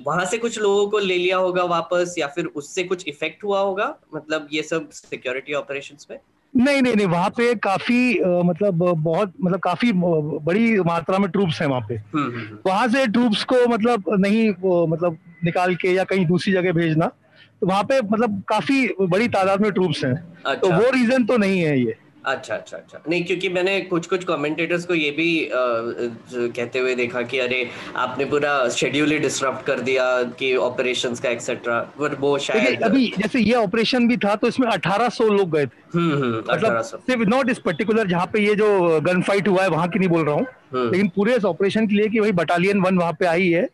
वहाँ से कुछ लोगों को ले लिया होगा वापस या फिर उससे कुछ इफ़ेक्ट हुआ होगा? मतलब ये सब सिक्योरिटी ऑपरेशंस में? नहीं नहीं नहीं वहाँ पे काफ़ी मतलब बहुत मतलब काफ़ी बड़ी मात्रा में ट्रूप्स हैं वहाँ पे। हम्म, हम्म, हम्म। वहाँ से ट्रूप्स को मतलब नहीं मतलब निकाल के या कहीं दूसरी जगह भेजना तो वहाँ पे मतलब काफ़ी बड़ी तादाद में ट्रूप्स हैं। अच्छा। तो वो रीजन तो नहीं है ये। अच्छा अच्छा अच्छा। नहीं क्योंकि मैंने कुछ कुछ कमेंटेटर्स को ये भी आ, कहते हुए देखा कि अरे आपने पूरा शेड्यूल ही डिसरप्ट कर दिया कि ऑपरेशंस का एक्सेट्रा पर वो शायद अभी जैसे ये ऑपरेशन भी था तो इसमें 1800 लोग गए थे। हम्म हम्म मतलब सिर्फ़ नॉट इस पर्टिकुलर जहाँ पे ये जो गन फाइट हुआ है वहाँ की नहीं बोल रहा हूँ। हम्म। लेकिन पूरे इस ऑपरेशन के लिए कि भाई बटालियन वन वहाँ पे आई है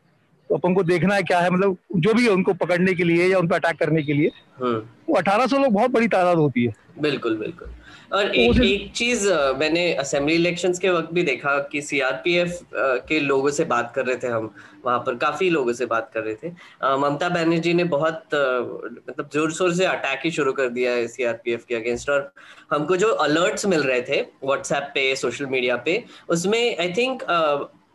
तो अपन को देखना है क्या है मतलब जो भी है उनको पकड़ने के लिए या उन पर अटैक करने के लिए। हम्म। वो अठारह सौ लोग बहुत बड़ी तादाद होती है। बिल्कुल बिल्कुल। और तो एक एक चीज़ मैंने असेंबली इलेक्शंस के वक्त भी देखा कि सीआरपीएफ के लोगों से बात कर रहे थे हम वहाँ पर काफ़ी लोगों से बात कर रहे थे। ममता बनर्जी ने बहुत मतलब ज़ोर शोर से अटैक ही शुरू कर दिया है सीआरपीएफ के अगेंस्ट और हमको जो अलर्ट्स मिल रहे थे व्हाट्सएप पे सोशल मीडिया पे उसमें आई थिंक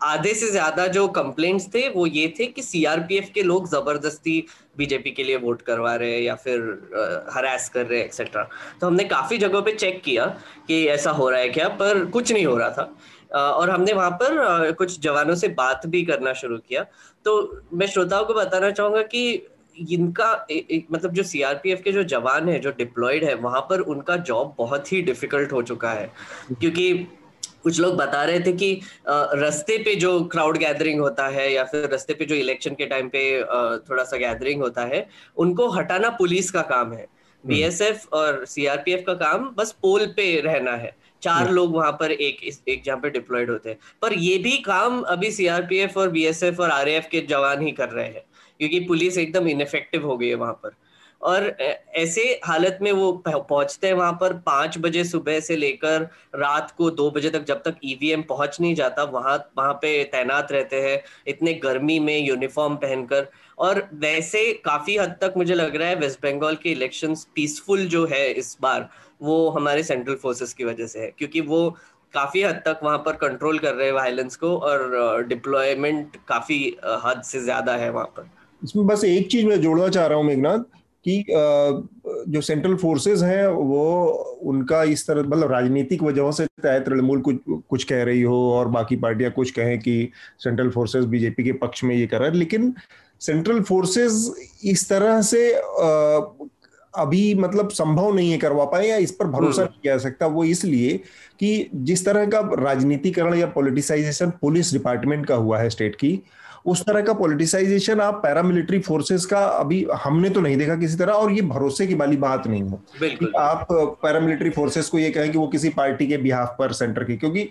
आधे से ज़्यादा जो कंप्लेंट्स थे वो ये थे कि सीआरपीएफ के लोग ज़बरदस्ती बीजेपी के लिए वोट करवा रहे हैं या फिर हरास कर रहे हैं एक्सेट्रा तो हमने काफ़ी जगहों पे चेक किया कि ऐसा हो रहा है क्या पर कुछ नहीं हो रहा था। और हमने वहाँ पर कुछ जवानों से बात भी करना शुरू किया। तो मैं श्रोताओं को बताना चाहूँगा कि इनका ए, ए, मतलब जो सीआरपीएफ के जो जवान है जो डिप्लॉयड है वहाँ पर उनका जॉब बहुत ही डिफ़िकल्ट हो चुका है। क्योंकि कुछ लोग बता रहे थे कि रस्ते पे जो क्राउड गैदरिंग होता है या फिर रस्ते पे जो इलेक्शन के टाइम पे थोड़ा सा गैदरिंग होता है उनको हटाना पुलिस का काम है बीएसएफ हम्म। और सीआरपीएफ का काम बस पोल पे रहना है चार हम्म। लोग वहाँ पर एक एक जहाँ पे डिप्लॉयड होते हैं पर ये भी काम अभी सीआरपीएफ और बीएसएफ और आरएएफ के जवान ही कर रहे हैं क्योंकि पुलिस एकदम इनफेक्टिव हो गई है वहाँ पर और ऐसे हालत में वो पहुँचते हैं वहाँ पर पाँच बजे सुबह से लेकर रात को दो बजे तक जब तक ईवीएम e पहुँच नहीं जाता, वहाँ वहाँ पे तैनात रहते हैं, इतने गर्मी में यूनिफॉर्म पहनकर। और वैसे काफ़ी हद तक मुझे लग रहा है वेस्ट बंगाल के इलेक्शन पीसफुल जो है इस बार, वो हमारे सेंट्रल फोर्सेस की वजह से है, क्योंकि वो काफ़ी हद तक वहाँ पर कंट्रोल कर रहे हैं वायलेंस को और डिप्लॉयमेंट काफ़ी हद से ज़्यादा है वहाँ पर। इसमें बस एक चीज़ मैं जोड़ना चाह रहा हूँ मेघनाथ कि जो सेंट्रल फोर्सेस हैं वो उनका इस तरह मतलब राजनीतिक वजहों से चाहे तृणमूल कुछ कुछ कह रही हो और बाकी पार्टियाँ कुछ कहें कि सेंट्रल फोर्सेस बीजेपी के पक्ष में ये कर रहा है लेकिन सेंट्रल फोर्सेस इस तरह से अभी मतलब संभव नहीं है करवा पाए या इस पर भरोसा हम्म। नहीं किया जा सकता वो इसलिए कि जिस तरह का राजनीतिकरण या पॉलिटिसाइजेशन पुलिस डिपार्टमेंट का हुआ है स्टेट की उस तरह का पॉलिटिसाइजेशन आप पैरामिलिट्री फोर्सेस का अभी हमने तो नहीं देखा किसी तरह और ये भरोसे की वाली बात नहीं है। आप पैरामिलिट्री फोर्सेस को ये कहें कि वो किसी पार्टी के बिहाफ पर सेंटर की क्योंकि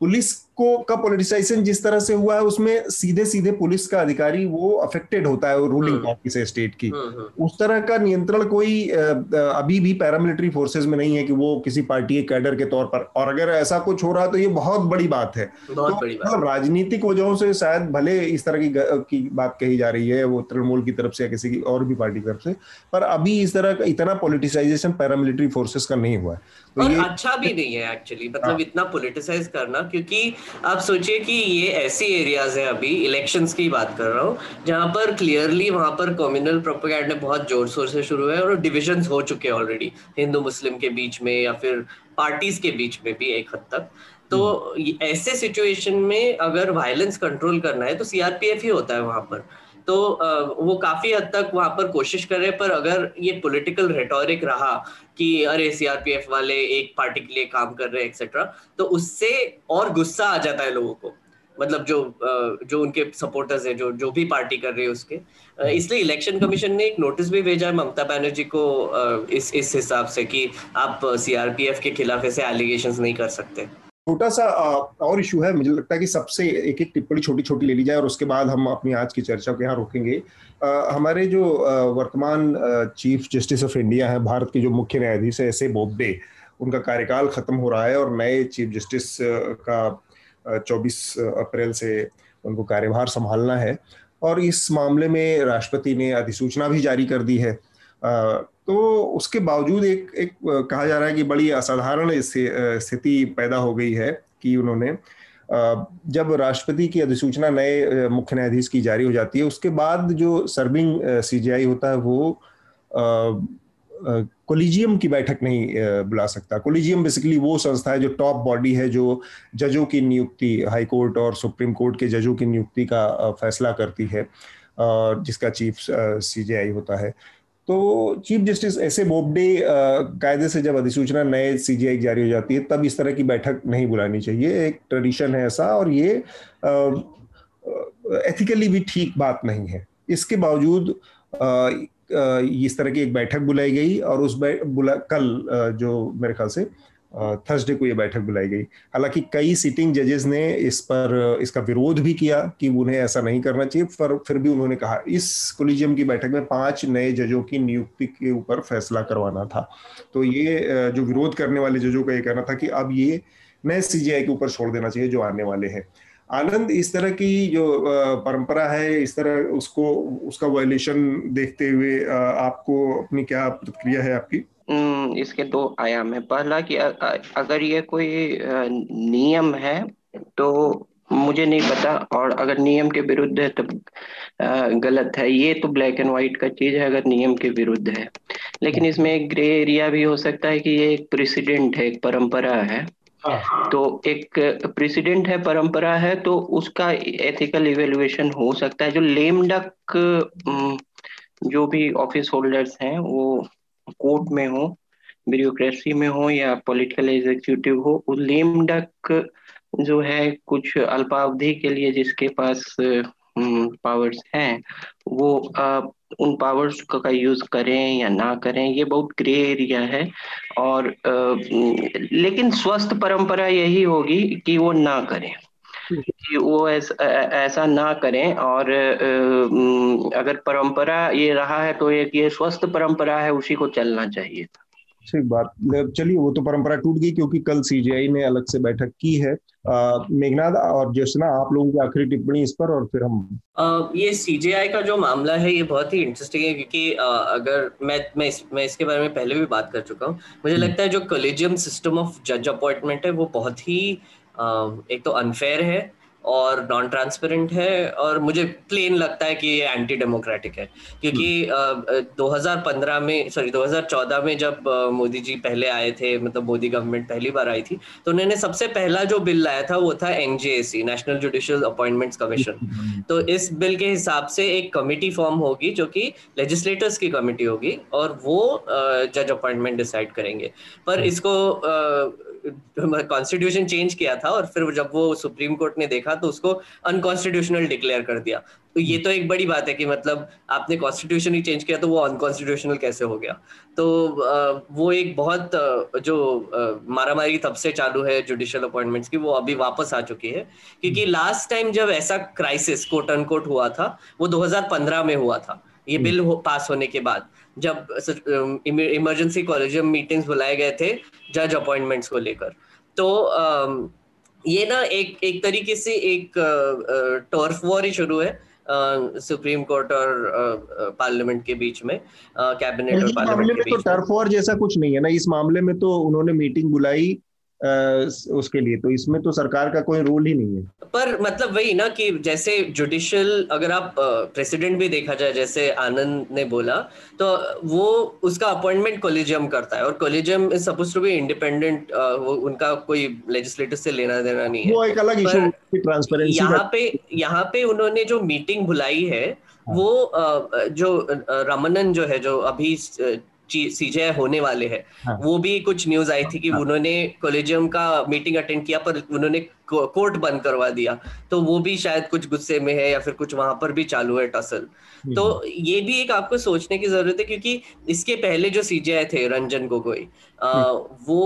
पुलिस को का पोलिटिसाइजेशन जिस तरह से हुआ है उसमें सीधे सीधे पुलिस का अधिकारी वो अफेक्टेड होता है रूलिंग पार्टी से स्टेट की। हम्म, हम्म। उस तरह का नियंत्रण कोई अभी भी पैरामिलिट्री फोर्सेस में नहीं है कि वो किसी पार्टी के कैडर के तौर पर। और अगर ऐसा कुछ हो रहा है तो ये बहुत बड़ी बात है। तो मतलब राजनीतिक वजहों से शायद भले इस तरह की की बात कही जा रही है वो तृणमूल की तरफ़ से या किसी की और भी पार्टी की तरफ़ से पर अभी इस तरह का इतना पोलिटिसाइजेशन पैरामिलिट्री फोर्सेस का नहीं हुआ है। तो और ये अच्छा भी नहीं है एक्चुअली मतलब हाँ। इतना पोलिटिसाइज करना क्योंकि आप सोचिए कि ये ऐसी एरियाज़ हैं अभी इलेक्शंस की बात कर रहा हूँ जहाँ पर क्लियरली वहाँ पर कम्युनल प्रोपोगैंड बहुत ज़ोर शोर से शुरू है और डिविजन हो चुके हैं ऑलरेडी हिंदू मुस्लिम के बीच में या फिर पार्टीज़ के बीच में भी एक हद तक तो हम्म। ऐसे सिचुएशन में अगर वायलेंस कंट्रोल करना है तो सीआरपीएफ ही होता है वहाँ पर तो वो काफ़ी हद तक वहाँ पर कोशिश कर रहे हैं, पर अगर ये पॉलिटिकल रेटोरिक रहा कि अरे सीआरपीएफ वाले एक पार्टी के लिए काम कर रहे हैं एक्सेट्रा तो उससे और गुस्सा आ जाता है लोगों को। मतलब जो जो उनके सपोर्टर्स है, जो जो भी पार्टी कर रहे हैं उसके। इसलिए इलेक्शन कमीशन ने एक नोटिस भी भेजा है ममता बनर्जी को इस इस हिसाब से कि आप सीआरपीएफ के खिलाफ ऐसे एलिगेशन नहीं कर सकते। छोटा सा और इशू है। मुझे लगता है कि सबसे एक एक टिप्पणी छोटी छोटी ले ली जाए और उसके बाद हम अपनी आज की चर्चा को यहाँ रोकेंगे। हमारे जो वर्तमान चीफ जस्टिस ऑफ़ इंडिया है, भारत के जो मुख्य न्यायाधीश है, एस ए बोबडे, उनका कार्यकाल खत्म हो रहा है और नए चीफ जस्टिस का 24 अप्रैल से उनको कार्यभार संभालना है। और इस मामले में राष्ट्रपति ने अधिसूचना भी जारी कर दी है। तो उसके बावजूद एक एक कहा जा रहा है कि बड़ी असाधारण स्थिति पैदा हो गई है कि उन्होंने जब राष्ट्रपति की अधिसूचना नए मुख्य न्यायाधीश की जारी हो जाती है, उसके बाद जो सर्विंग सीजीआई होता है वो कोलिजियम की बैठक नहीं बुला सकता। कोलिजियम बेसिकली वो संस्था है जो टॉप बॉडी है, जो जजों की नियुक्ति हाई कोर्ट और सुप्रीम कोर्ट के जजों की नियुक्ति का फैसला करती है और जिसका चीफ सीजीआई होता है। तो chief justice S A Bobde कायदे से जब अधिसूचना नए सीजीआई जारी हो जाती है, तब इस तरह की बैठक नहीं बुलानी चाहिए। एक ट्रेडिशन है ऐसा और ये एथिकली भी ठीक बात नहीं है। इसके बावजूद इस तरह की एक बैठक बुलाई गई और उस बुला, कल जो मेरे ख्याल से थर्सडे को ये बैठक बुलाई गई। हालाँकि कई सिटिंग जजेस ने इस पर, इसका विरोध भी किया कि उन्हें ऐसा नहीं करना चाहिए, पर फिर भी उन्होंने कहा, इस कोलिजियम की बैठक में पाँच नए जजों की नियुक्ति के ऊपर फैसला करवाना था। तो ये जो विरोध करने वाले जजों का ये कहना था कि अब ये नए सीजीआई के ऊपर छोड़ देना चाहिए जो आने वाले हैं। आनंद इस तरह की जो परंपरा है, इस तरह उसको, उसका वायलेशन देखते हुए आपको अपनी क्या प्रतिक्रिया है आपकी? इसके दो आयाम है। पहला कि अगर ये कोई नियम है तो मुझे नहीं पता और अगर नियम के विरुद्ध है तो गलत है। ये तो ब्लैक एंड व्हाइट का चीज़ है अगर नियम के विरुद्ध है। लेकिन इसमें एक ग्रे एरिया भी हो सकता है कि ये एक प्रेसिडेंट है एक परंपरा है। हाँ। तो एक प्रेसिडेंट है परंपरा है तो उसका एथिकल इवेल्युएशन हो सकता है। जो लेमडक जो भी ऑफ़िस होल्डर्स हैं वो कोर्ट में हो ब्यूरोक्रेसी में हो या पॉलिटिकल एग्जीक्यूटिव हो वो लेम डक जो है कुछ अल्पावधि के लिए जिसके पास पावर्स हैं वो आ, उन पावर्स का यूज़ करें या ना करें ये बहुत ग्रे एरिया है और आ, लेकिन स्वस्थ परंपरा यही होगी कि वो ना करें। कि वो ऐसा ऐसा ना करें और अगर परंपरा ये रहा है तो एक ये स्वस्थ परंपरा है उसी को चलना चाहिए ठीक बात। चलिए वो तो परंपरा टूट गई क्योंकि कल सीजीआई ने अलग से बैठक की है। मेघनाथ और जसना आप लोगों की आखिरी टिप्पणी इस पर और फिर हम आ, ये सीजीआई का जो मामला है ये बहुत ही इंटरेस्टिंग है क्योंकि आ, अगर मैं मैं इस, मैं इसके बारे में पहले भी बात कर चुका हूँ मुझे हम्म। लगता है जो कॉलेजियम सिस्टम ऑफ़ जज अपॉइंटमेंट है वो बहुत ही एक तो अनफेयर है और नॉन ट्रांसपेरेंट है और मुझे प्लेन लगता है कि ये एंटी डेमोक्रेटिक है। क्योंकि uh, 2015 में सॉरी 2014 में जब मोदी जी पहले आए थे मतलब मोदी गवर्नमेंट पहली बार आई थी तो उन्होंने सबसे पहला जो बिल लाया था वो था NJAC national judicial appointments commission तो इस बिल के हिसाब से एक कमिटी फॉर्म होगी जो कि लेजिस्लेटर्स की कमिटी होगी और वो जज अपॉइंटमेंट डिसाइड करेंगे। पर इसको कॉन्स्टिट्यूशन चेंज किया था और फिर जब वो सुप्रीम कोर्ट ने देखा तो उसको अनकॉन्स्टिट्यूशनल डिक्लेयर कर दिया। तो ये तो एक बड़ी बात है कि मतलब आपने कॉन्स्टिट्यूशन ही चेंज किया तो वो अनकॉन्स्टिट्यूशनल कैसे हो गया? तो वो एक बहुत जो मारामारी तब से चालू है जुडिशियल अपॉइंटमेंट्स की वो अभी वापस आ चुकी है। क्योंकि लास्ट टाइम जब ऐसा क्राइसिस कोट अनकोट हुआ था वो 2015 में हुआ था। ये बिल हो, पास होने के बाद। जब इमरजेंसी कॉलेजियम मीटिंग्स बुलाए गए थे जज अपॉइंटमेंट्स को लेकर। तो ये ना एक एक तरीके से एक टर्फ वॉर ही शुरू है सुप्रीम कोर्ट और पार्लियामेंट के बीच में कैबिनेट और पार्लियामेंट के बीच बीच तो टर्फ वॉर जैसा कुछ नहीं है ना इस मामले में तो उन्होंने मीटिंग बुलाई उसके लिए। तो इसमें तो सरकार का कोई रोल ही नहीं है। पर मतलब वही ना कि जैसे जुडिशियल अगर आप प्रेसिडेंट भी देखा जाए जैसे आनंद ने बोला तो वो उसका अपॉइंटमेंट कोलिजियम करता है। और collegium is suppose to be independent उनका कोई लेजिस्लेटिव से लेना देना नहीं है। वो एक अलग इशू ट्रांसपेरेंसी यहाँ पे यहाँ पे उन्होंने जो मीटिंग बुलाई है हाँ। वो जो रमनन जो है जो अभी सीजे होने वाले हैं हाँ. वो भी कुछ न्यूज़ आई थी कि हाँ. उन्होंने कॉलेजियम का मीटिंग अटेंड किया पर उन्होंने कोर्ट बंद करवा दिया तो वो भी शायद कुछ गुस्से में है या फिर कुछ वहाँ पर भी चालू है टसल तो हम्म। ये भी एक आपको सोचने की ज़रूरत है क्योंकि इसके पहले जो सीजे थे रंजन गोगोई हम्म। वो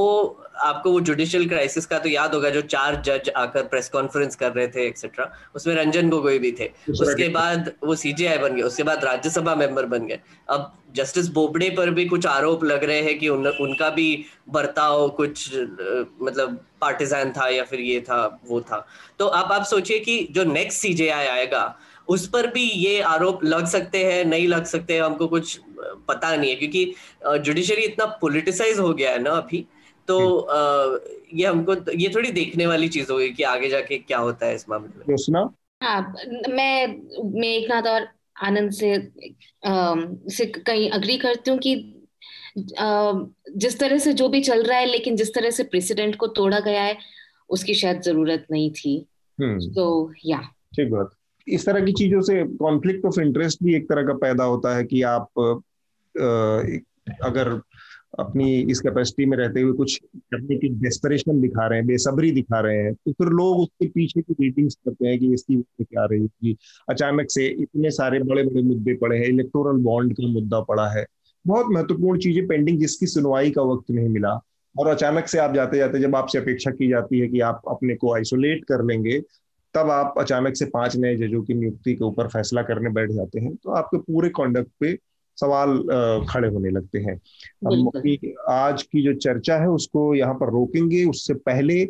आपको वो जुडिशियल क्राइसिस का तो याद होगा जो चार जज आकर प्रेस कॉन्फ्रेंस कर रहे थे एक्सेट्रा उसमें रंजन गोगोई भी थे उसके बाद वो सीजीआई बन गए उसके बाद राज्यसभा मेंबर बन गए अब जस्टिस बोबडे पर भी कुछ आरोप लग रहे हैं कि उन, उनका भी बर्ताव कुछ मतलब पार्टिजान था या फिर ये था वो था। तो आप आप सोचिए कि जो नेक्स्ट सीजेआई आएगा उस पर भी ये आरोप लग सकते हैं नहीं लग सकते हैं हमको कुछ पता नहीं है। क्योंकि जुडिशरी इतना पोलिटिसाइज हो गया है ना अभी तो ये हमको ये थोड़ी देखने वाली चीज़ होगी कि आगे जाके क्या होता है इस मामले में। हाँ मैं मेघनाथ और आनंद से आ, से कहीं अग्री करती हूँ कि जिस तरह से जो भी चल रहा है लेकिन जिस तरह से प्रेसिडेंट को तोड़ा गया है उसकी शायद ज़रूरत नहीं थी। तो या ठीक बात। इस तरह की चीज़ों से कॉन्फ्लिक्ट ऑफ़ इंटरेस्ट भी एक तरह का पैदा होता है कि आप अगर अपनी इस कैपेसिटी में रहते हुए कुछ करने की डेस्परेशन दिखा रहे हैं बेसब्री दिखा रहे हैं तो फिर लोग उसके पीछे की रेटिंग्स करते हैं कि इसकी क्या रही होगी अचानक से इतने सारे बड़े बड़े मुद्दे पड़े हैं इलेक्टोरल बॉन्ड का मुद्दा पड़ा है। बहुत महत्वपूर्ण चीज़ें पेंडिंग जिसकी सुनवाई का वक्त नहीं मिला। और अचानक से आप जाते जाते जब आपसे अपेक्षा की जाती है कि आप अपने को आइसोलेट कर लेंगे तब आप अचानक से पाँच नए जजों की नियुक्ति के ऊपर फैसला करने बैठ जाते हैं। तो आपके पूरे कॉन्डक्ट पे सवाल खड़े होने लगते हैं। आज की जो चर्चा है उसको यहाँ पर रोकेंगे। उससे पहले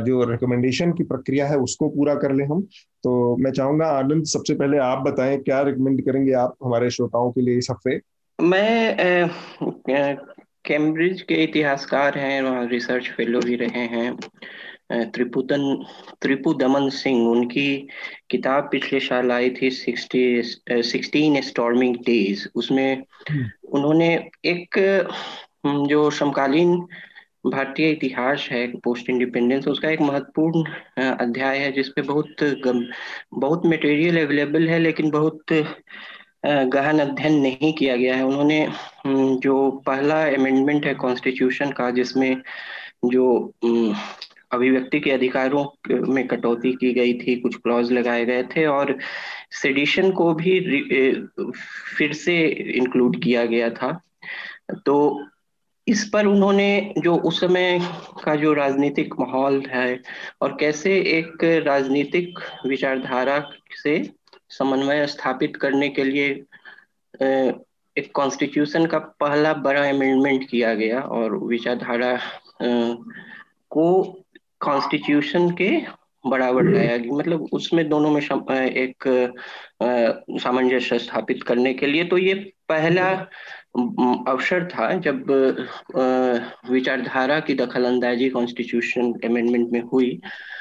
जो रिकमेंडेशन की प्रक्रिया है उसको पूरा कर ले हम। तो मैं चाहूँगा आनंद सबसे पहले आप बताएँ क्या रिकमेंड करेंगे आप हमारे श्रोताओं के लिए इस हफ़्ते? मैं कैम्ब्रिज के इतिहासकार हैं वहाँ रिसर्च फेलो भी रहे हैं त्रिपुदन त्रिपुदमन सिंह उनकी किताब पिछले साल आई थी सिक्सटी सिक्सटीन स्टॉर्मिंग डेज़ उसमें हम्म। उन्होंने एक जो समकालीन भारतीय इतिहास है पोस्ट इंडिपेंडेंस उसका एक महत्वपूर्ण अध्याय है जिसपे बहुत गम, बहुत मटेरियल अवेलेबल है लेकिन बहुत गहन अध्ययन नहीं किया गया है। उन्होंने जो पहला अमेंडमेंट है कॉन्स्टिट्यूशन का, जिसमें जो अभिव्यक्ति के अधिकारों में कटौती की गई थी, कुछ क्लॉज लगाए गए थे और सेडिशन को भी फिर से इंक्लूड किया गया था। तो इस पर उन्होंने जो उस समय का जो राजनीतिक माहौल है और कैसे एक राजनीतिक विचारधारा से समन्वय स्थापित करने के लिए एक कॉन्स्टिट्यूशन का पहला बड़ा अमेंडमेंट किया गया और विचारधारा को कॉन्स्टिट्यूशन के बराबर। लाया गया मतलब उसमें दोनों में एक सामंजस्य स्थापित करने के लिए तो ये पहला अवसर था जब विचारधारा की दखल अंदाजी कॉन्स्टिट्यूशन अमेंडमेंट में हुई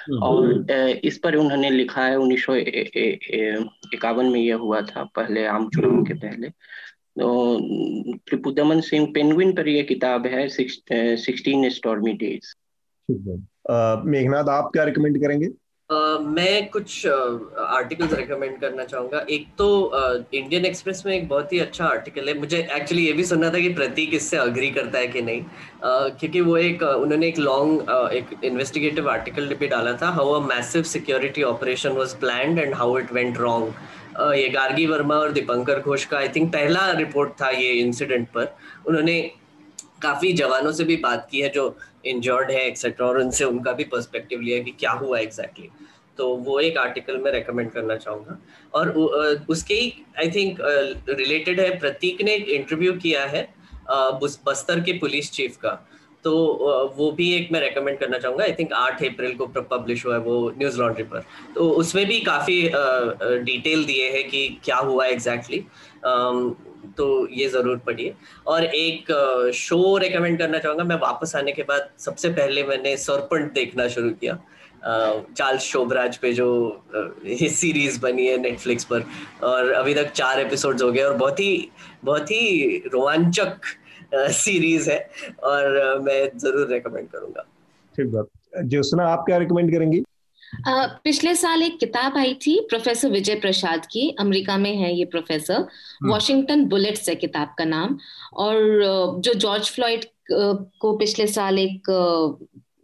हम्म। और इस पर उन्होंने लिखा है उन्नीस सौ इक्यावन में यह हुआ था पहले आम चुनाव के पहले। तो त्रिपुदमन सिंह पेंगुइन पर यह किताब है सिक्सटीन स्टॉर्मी डेज़ मेघनाथ आप क्या रिकमेंड करेंगे? मैं कुछ आर्टिकल्स uh, रिकमेंड करना चाहूँगा। एक तो इंडियन uh, एक्सप्रेस में एक बहुत ही अच्छा आर्टिकल है। मुझे एक्चुअली ये भी सुनना था कि प्रतीक इससे अग्री करता है कि नहीं। uh, क्योंकि वो एक उन्होंने एक लॉन्ग uh, एक इन्वेस्टिगेटिव आर्टिकल भी डाला था how a massive security operation was plan and how it went wrong ये गार्गी वर्मा और दीपंकर घोष का आई थिंक पहला रिपोर्ट था ये इंसिडेंट पर। उन्होंने काफ़ी जवानों से भी बात की है जो इंजर्ड है एक्सेट्रा और उनसे उनका भी पर्सपेक्टिव लिया कि क्या हुआ एग्जैक्टली exactly. तो वो एक आर्टिकल में रेकमेंड करना चाहूँगा और उसके ही आई थिंक रिलेटेड है, प्रतीक ने इंटरव्यू किया है बस्तर के पुलिस चीफ का तो वो भी एक मैं रेकमेंड करना चाहूँगा आई थिंक आठ अप्रैल को पब्लिश हुआ है वो न्यूज़ लॉन्ड्री पर तो उसमें भी काफ़ी डिटेल दिए हैं कि क्या हुआ एग्जैक्टली exactly. तो ये ज़रूर पढ़िए। और एक शो रेकमेंड करना चाहूँगा। मैं वापस आने के बाद सबसे पहले मैंने सरपंट देखना शुरू किया। चार्ल्स शोभराज पे जो ये सीरीज़ बनी है नेटफ्लिक्स पर। और अभी तक चार एपिसोड्स हो गए और बहुत ही बहुत ही रोमांचक सीरीज़ है। और मैं ज़रूर रेकमेंड करूँगा। ठीक बात। ज्योत्सना आप क्या रिकमेंड करेंगी? पिछले साल एक किताब आई थी प्रोफेसर विजय प्रसाद की अमेरिका में है ये प्रोफेसर वॉशिंगटन बुलेट्स है किताब का नाम और जो जॉर्ज फ्लॉइड को पिछले साल एक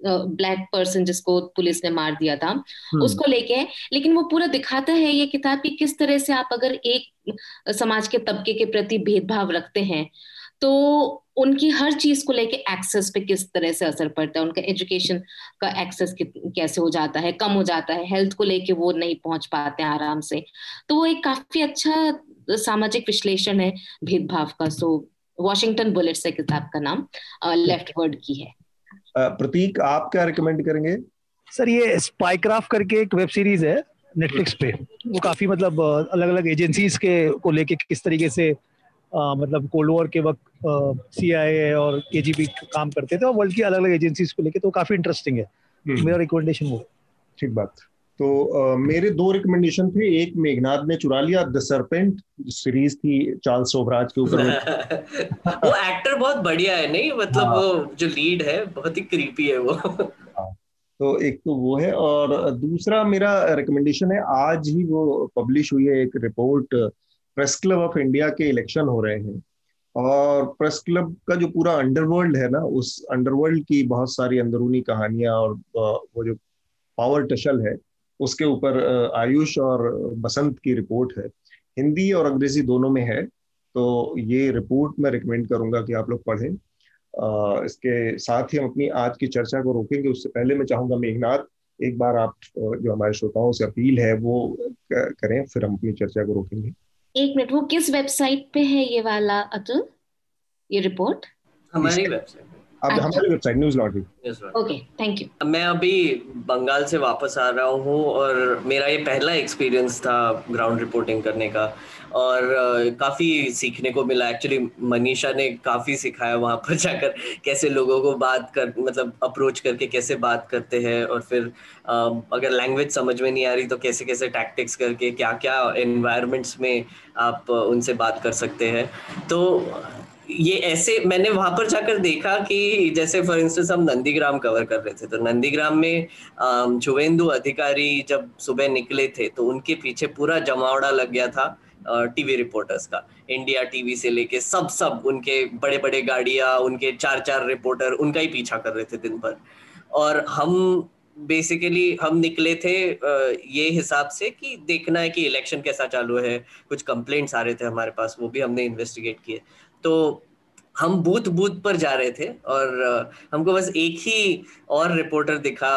ब्लैक पर्सन जिसको पुलिस ने मार दिया था हम्म। उसको लेके लेकिन वो पूरा दिखाता है ये किताब की किस तरह से आप अगर एक समाज के तबके के प्रति भेदभाव रखते हैं तो उनकी हर चीज़ को लेके एक्सेस पे किस तरह से असर पड़ता है? उनका एजुकेशन का एक्सेस कैसे हो जाता है? कम हो जाता है? हेल्थ को लेके वो नहीं पहुँच पाते आराम से। तो वो एक काफ़ी अच्छा सामाजिक विश्लेषण है भेदभाव का। सो वॉशिंगटन बुलेट्स है किताब का नाम। लेफ़्ट वर्ड की है। प्रतीक आप क्या रिकमेंड करेंगे? सर ये स्पाइक्राफ्ट करके एक वेब सीरीज़ है नेटफ्लिक्स पे। वो काफ़ी मतलब अलग अलग एजेंसीज के को लेके किस तरीके से आ, मतलब कोल्ड वॉर के वक्त सीआईए और के जी काम करते थे और वर्ल्ड की अलग अलग एजेंसीज को लेके तो काफ़ी इंटरेस्टिंग है। हम्म। मेरा रिकमेंडेशन वो ठीक बात। तो आ, मेरे दो रिकमेंडेशन थे। एक मेघनाथ ने चुरा लिया द सरपेंट सीरीज़ थी चार्ल्स सोबराज के ऊपर वो एक्टर बहुत बढ़िया है नहीं? मतलब हाँ। वो जो लीड है बहुत ही क्रीपी है वो। हाँ। तो एक तो वो है और दूसरा मेरा रिकमेंडेशन है आज ही वो पब्लिश हुई है एक report press club of India के इलेक्शन हो रहे हैं। और प्रेस क्लब का जो पूरा अंडरवर्ल्ड है ना, उस अंडरवर्ल्ड की बहुत सारी अंदरूनी कहानियाँ और वो जो पावर टशल है, उसके ऊपर आयुष और बसंत की रिपोर्ट है। हिंदी और अंग्रेज़ी दोनों में है तो ये रिपोर्ट मैं रिकमेंड करूँगा कि आप लोग पढ़ें। इसके साथ ही हम अपनी आज की चर्चा को रोकेंगे, उससे पहले मैं चाहूँगा मेघनाथ एक बार आप जो हमारे श्रोताओं से अपील है, वो करें, फिर हम अपनी चर्चा को रोकेंगे। एक मिनट वो किस वेबसाइट पे है ये वाला अतुल? ये रिपोर्ट? हमारी वेबसाइट आप अच्छा। हमारी website news lottery okay thank you मैं अभी बंगाल से वापस आ रहा हूँ और मेरा ये पहला एक्सपीरियंस था ग्राउंड रिपोर्टिंग करने का। और काफ़ी सीखने को मिला। एक्चुअली मनीषा ने काफ़ी सिखाया वहाँ पर जाकर, कैसे लोगों को बात कर मतलब अप्रोच करके कैसे बात करते हैं और फिर अगर लैंग्वेज समझ में नहीं आ रही तो कैसे कैसे टैक्टिक्स करके क्या क्या एनवायरमेंट्स में आप उनसे बात कर सकते हैं। तो ये ऐसे मैंने वहाँ पर जाकर देखा कि जैसे फॉर इंस्टेंस हम नंदीग्राम कवर कर रहे थे तो नंदीग्राम में शुभेंदु अधिकारी जब सुबह निकले थे तो उनके पीछे पूरा जमावड़ा लग गया था। टीवी रिपोर्टर्स का। इंडिया टीवी से लेके सब सब, उनके बड़े बड़े गाड़िया, उनके चार चार रिपोर्टर उनका ही पीछा कर रहे थे दिन भर। और हम बेसिकली हम निकले थे ये हिसाब से कि देखना है कि इलेक्शन कैसा चालू है। कुछ कंप्लेंट्स आ रहे थे हमारे पास, वो भी हमने इन्वेस्टिगेट किए। तो हम बूथ बूथ पर जा रहे थे और हमको बस एक ही और रिपोर्टर दिखा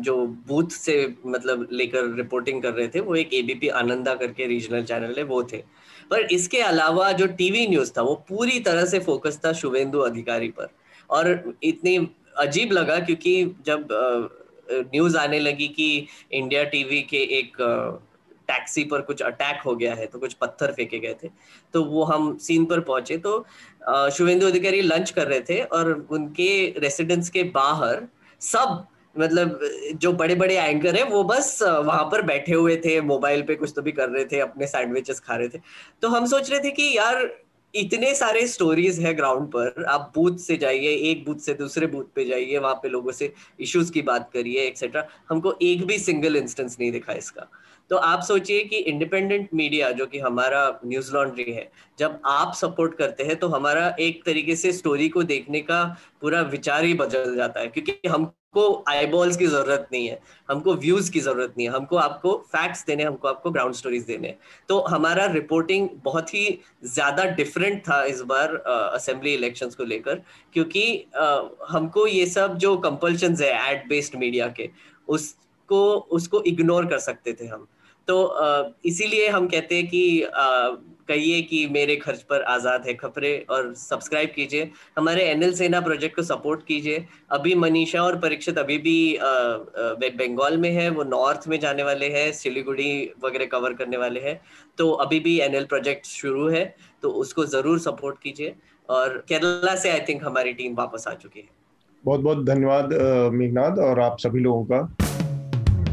जो बूथ से मतलब लेकर रिपोर्टिंग कर रहे थे, वो एक एबीपी आनंदा करके रीजनल चैनल है, वो थे। पर इसके अलावा जो टीवी न्यूज़ था, वो पूरी तरह से फोकस था शुभेंदु अधिकारी पर। और इतनी अजीब लगा क्योंकि जब न्यूज़ आने लगी कि इंडिया टीवी के एक टैक्सी पर कुछ अटैक हो गया है तो कुछ पत्थर फेंके गए थे। तो वो हम सीन पर पहुँचे तो शुभेंदु अधिकारी लंच कर रहे थे और उनके रेसिडेंस के बाहर सब मतलब जो बड़े बड़े एंकर है, वो बस वहाँ पर बैठे हुए थे मोबाइल पे कुछ तो भी कर रहे थे, अपने सैंडविचेस खा रहे थे। तो हम सोच रहे थे कि यार, इतने सारे स्टोरीज है ग्राउंड पर, आप बूथ से जाइए, एक बूथ से दूसरे बूथ पे जाइए, वहाँ पे लोगों से इश्यूज़ की बात करिए एक्सेट्रा हमको एक भी सिंगल इंस्टेंस नहीं दिखा इसका। तो आप सोचिए कि इंडिपेंडेंट मीडिया जो कि हमारा न्यूज़ लॉन्ड्री है जब आप सपोर्ट करते हैं तो हमारा एक तरीके से स्टोरी को देखने का पूरा विचार ही बदल जाता है क्योंकि हमको आईबॉल्स की ज़रूरत नहीं है हमको व्यूज़ की ज़रूरत नहीं है हमको आपको फैक्ट्स देने हमको आपको ग्राउंड स्टोरीज देने तो हमारा रिपोर्टिंग बहुत ही ज़्यादा डिफरेंट था इस बार असेंबली uh, इलेक्शंस को लेकर क्योंकि uh, हमको ये सब जो कंपल्शन है एड बेस्ड मीडिया के उसको उसको इग्नोर कर सकते थे हम। तो इसीलिए हम कहते हैं कि कहिए कि मेरे खर्च पर आज़ाद है खबरें और सब्सक्राइब कीजिए। हमारे एनएल सेना प्रोजेक्ट को सपोर्ट कीजिए। अभी मनीषा और परीक्षित अभी भी बंगाल में है, वो नॉर्थ में जाने वाले हैं, सिलीगुड़ी वगैरह कवर करने वाले हैं। तो अभी भी एनएल प्रोजेक्ट शुरू है तो उसको ज़रूर सपोर्ट कीजिए और केरला से आई थिंक हमारी टीम वापस आ चुकी है। बहुत बहुत धन्यवाद मेघनाथ और आप सभी लोगों का।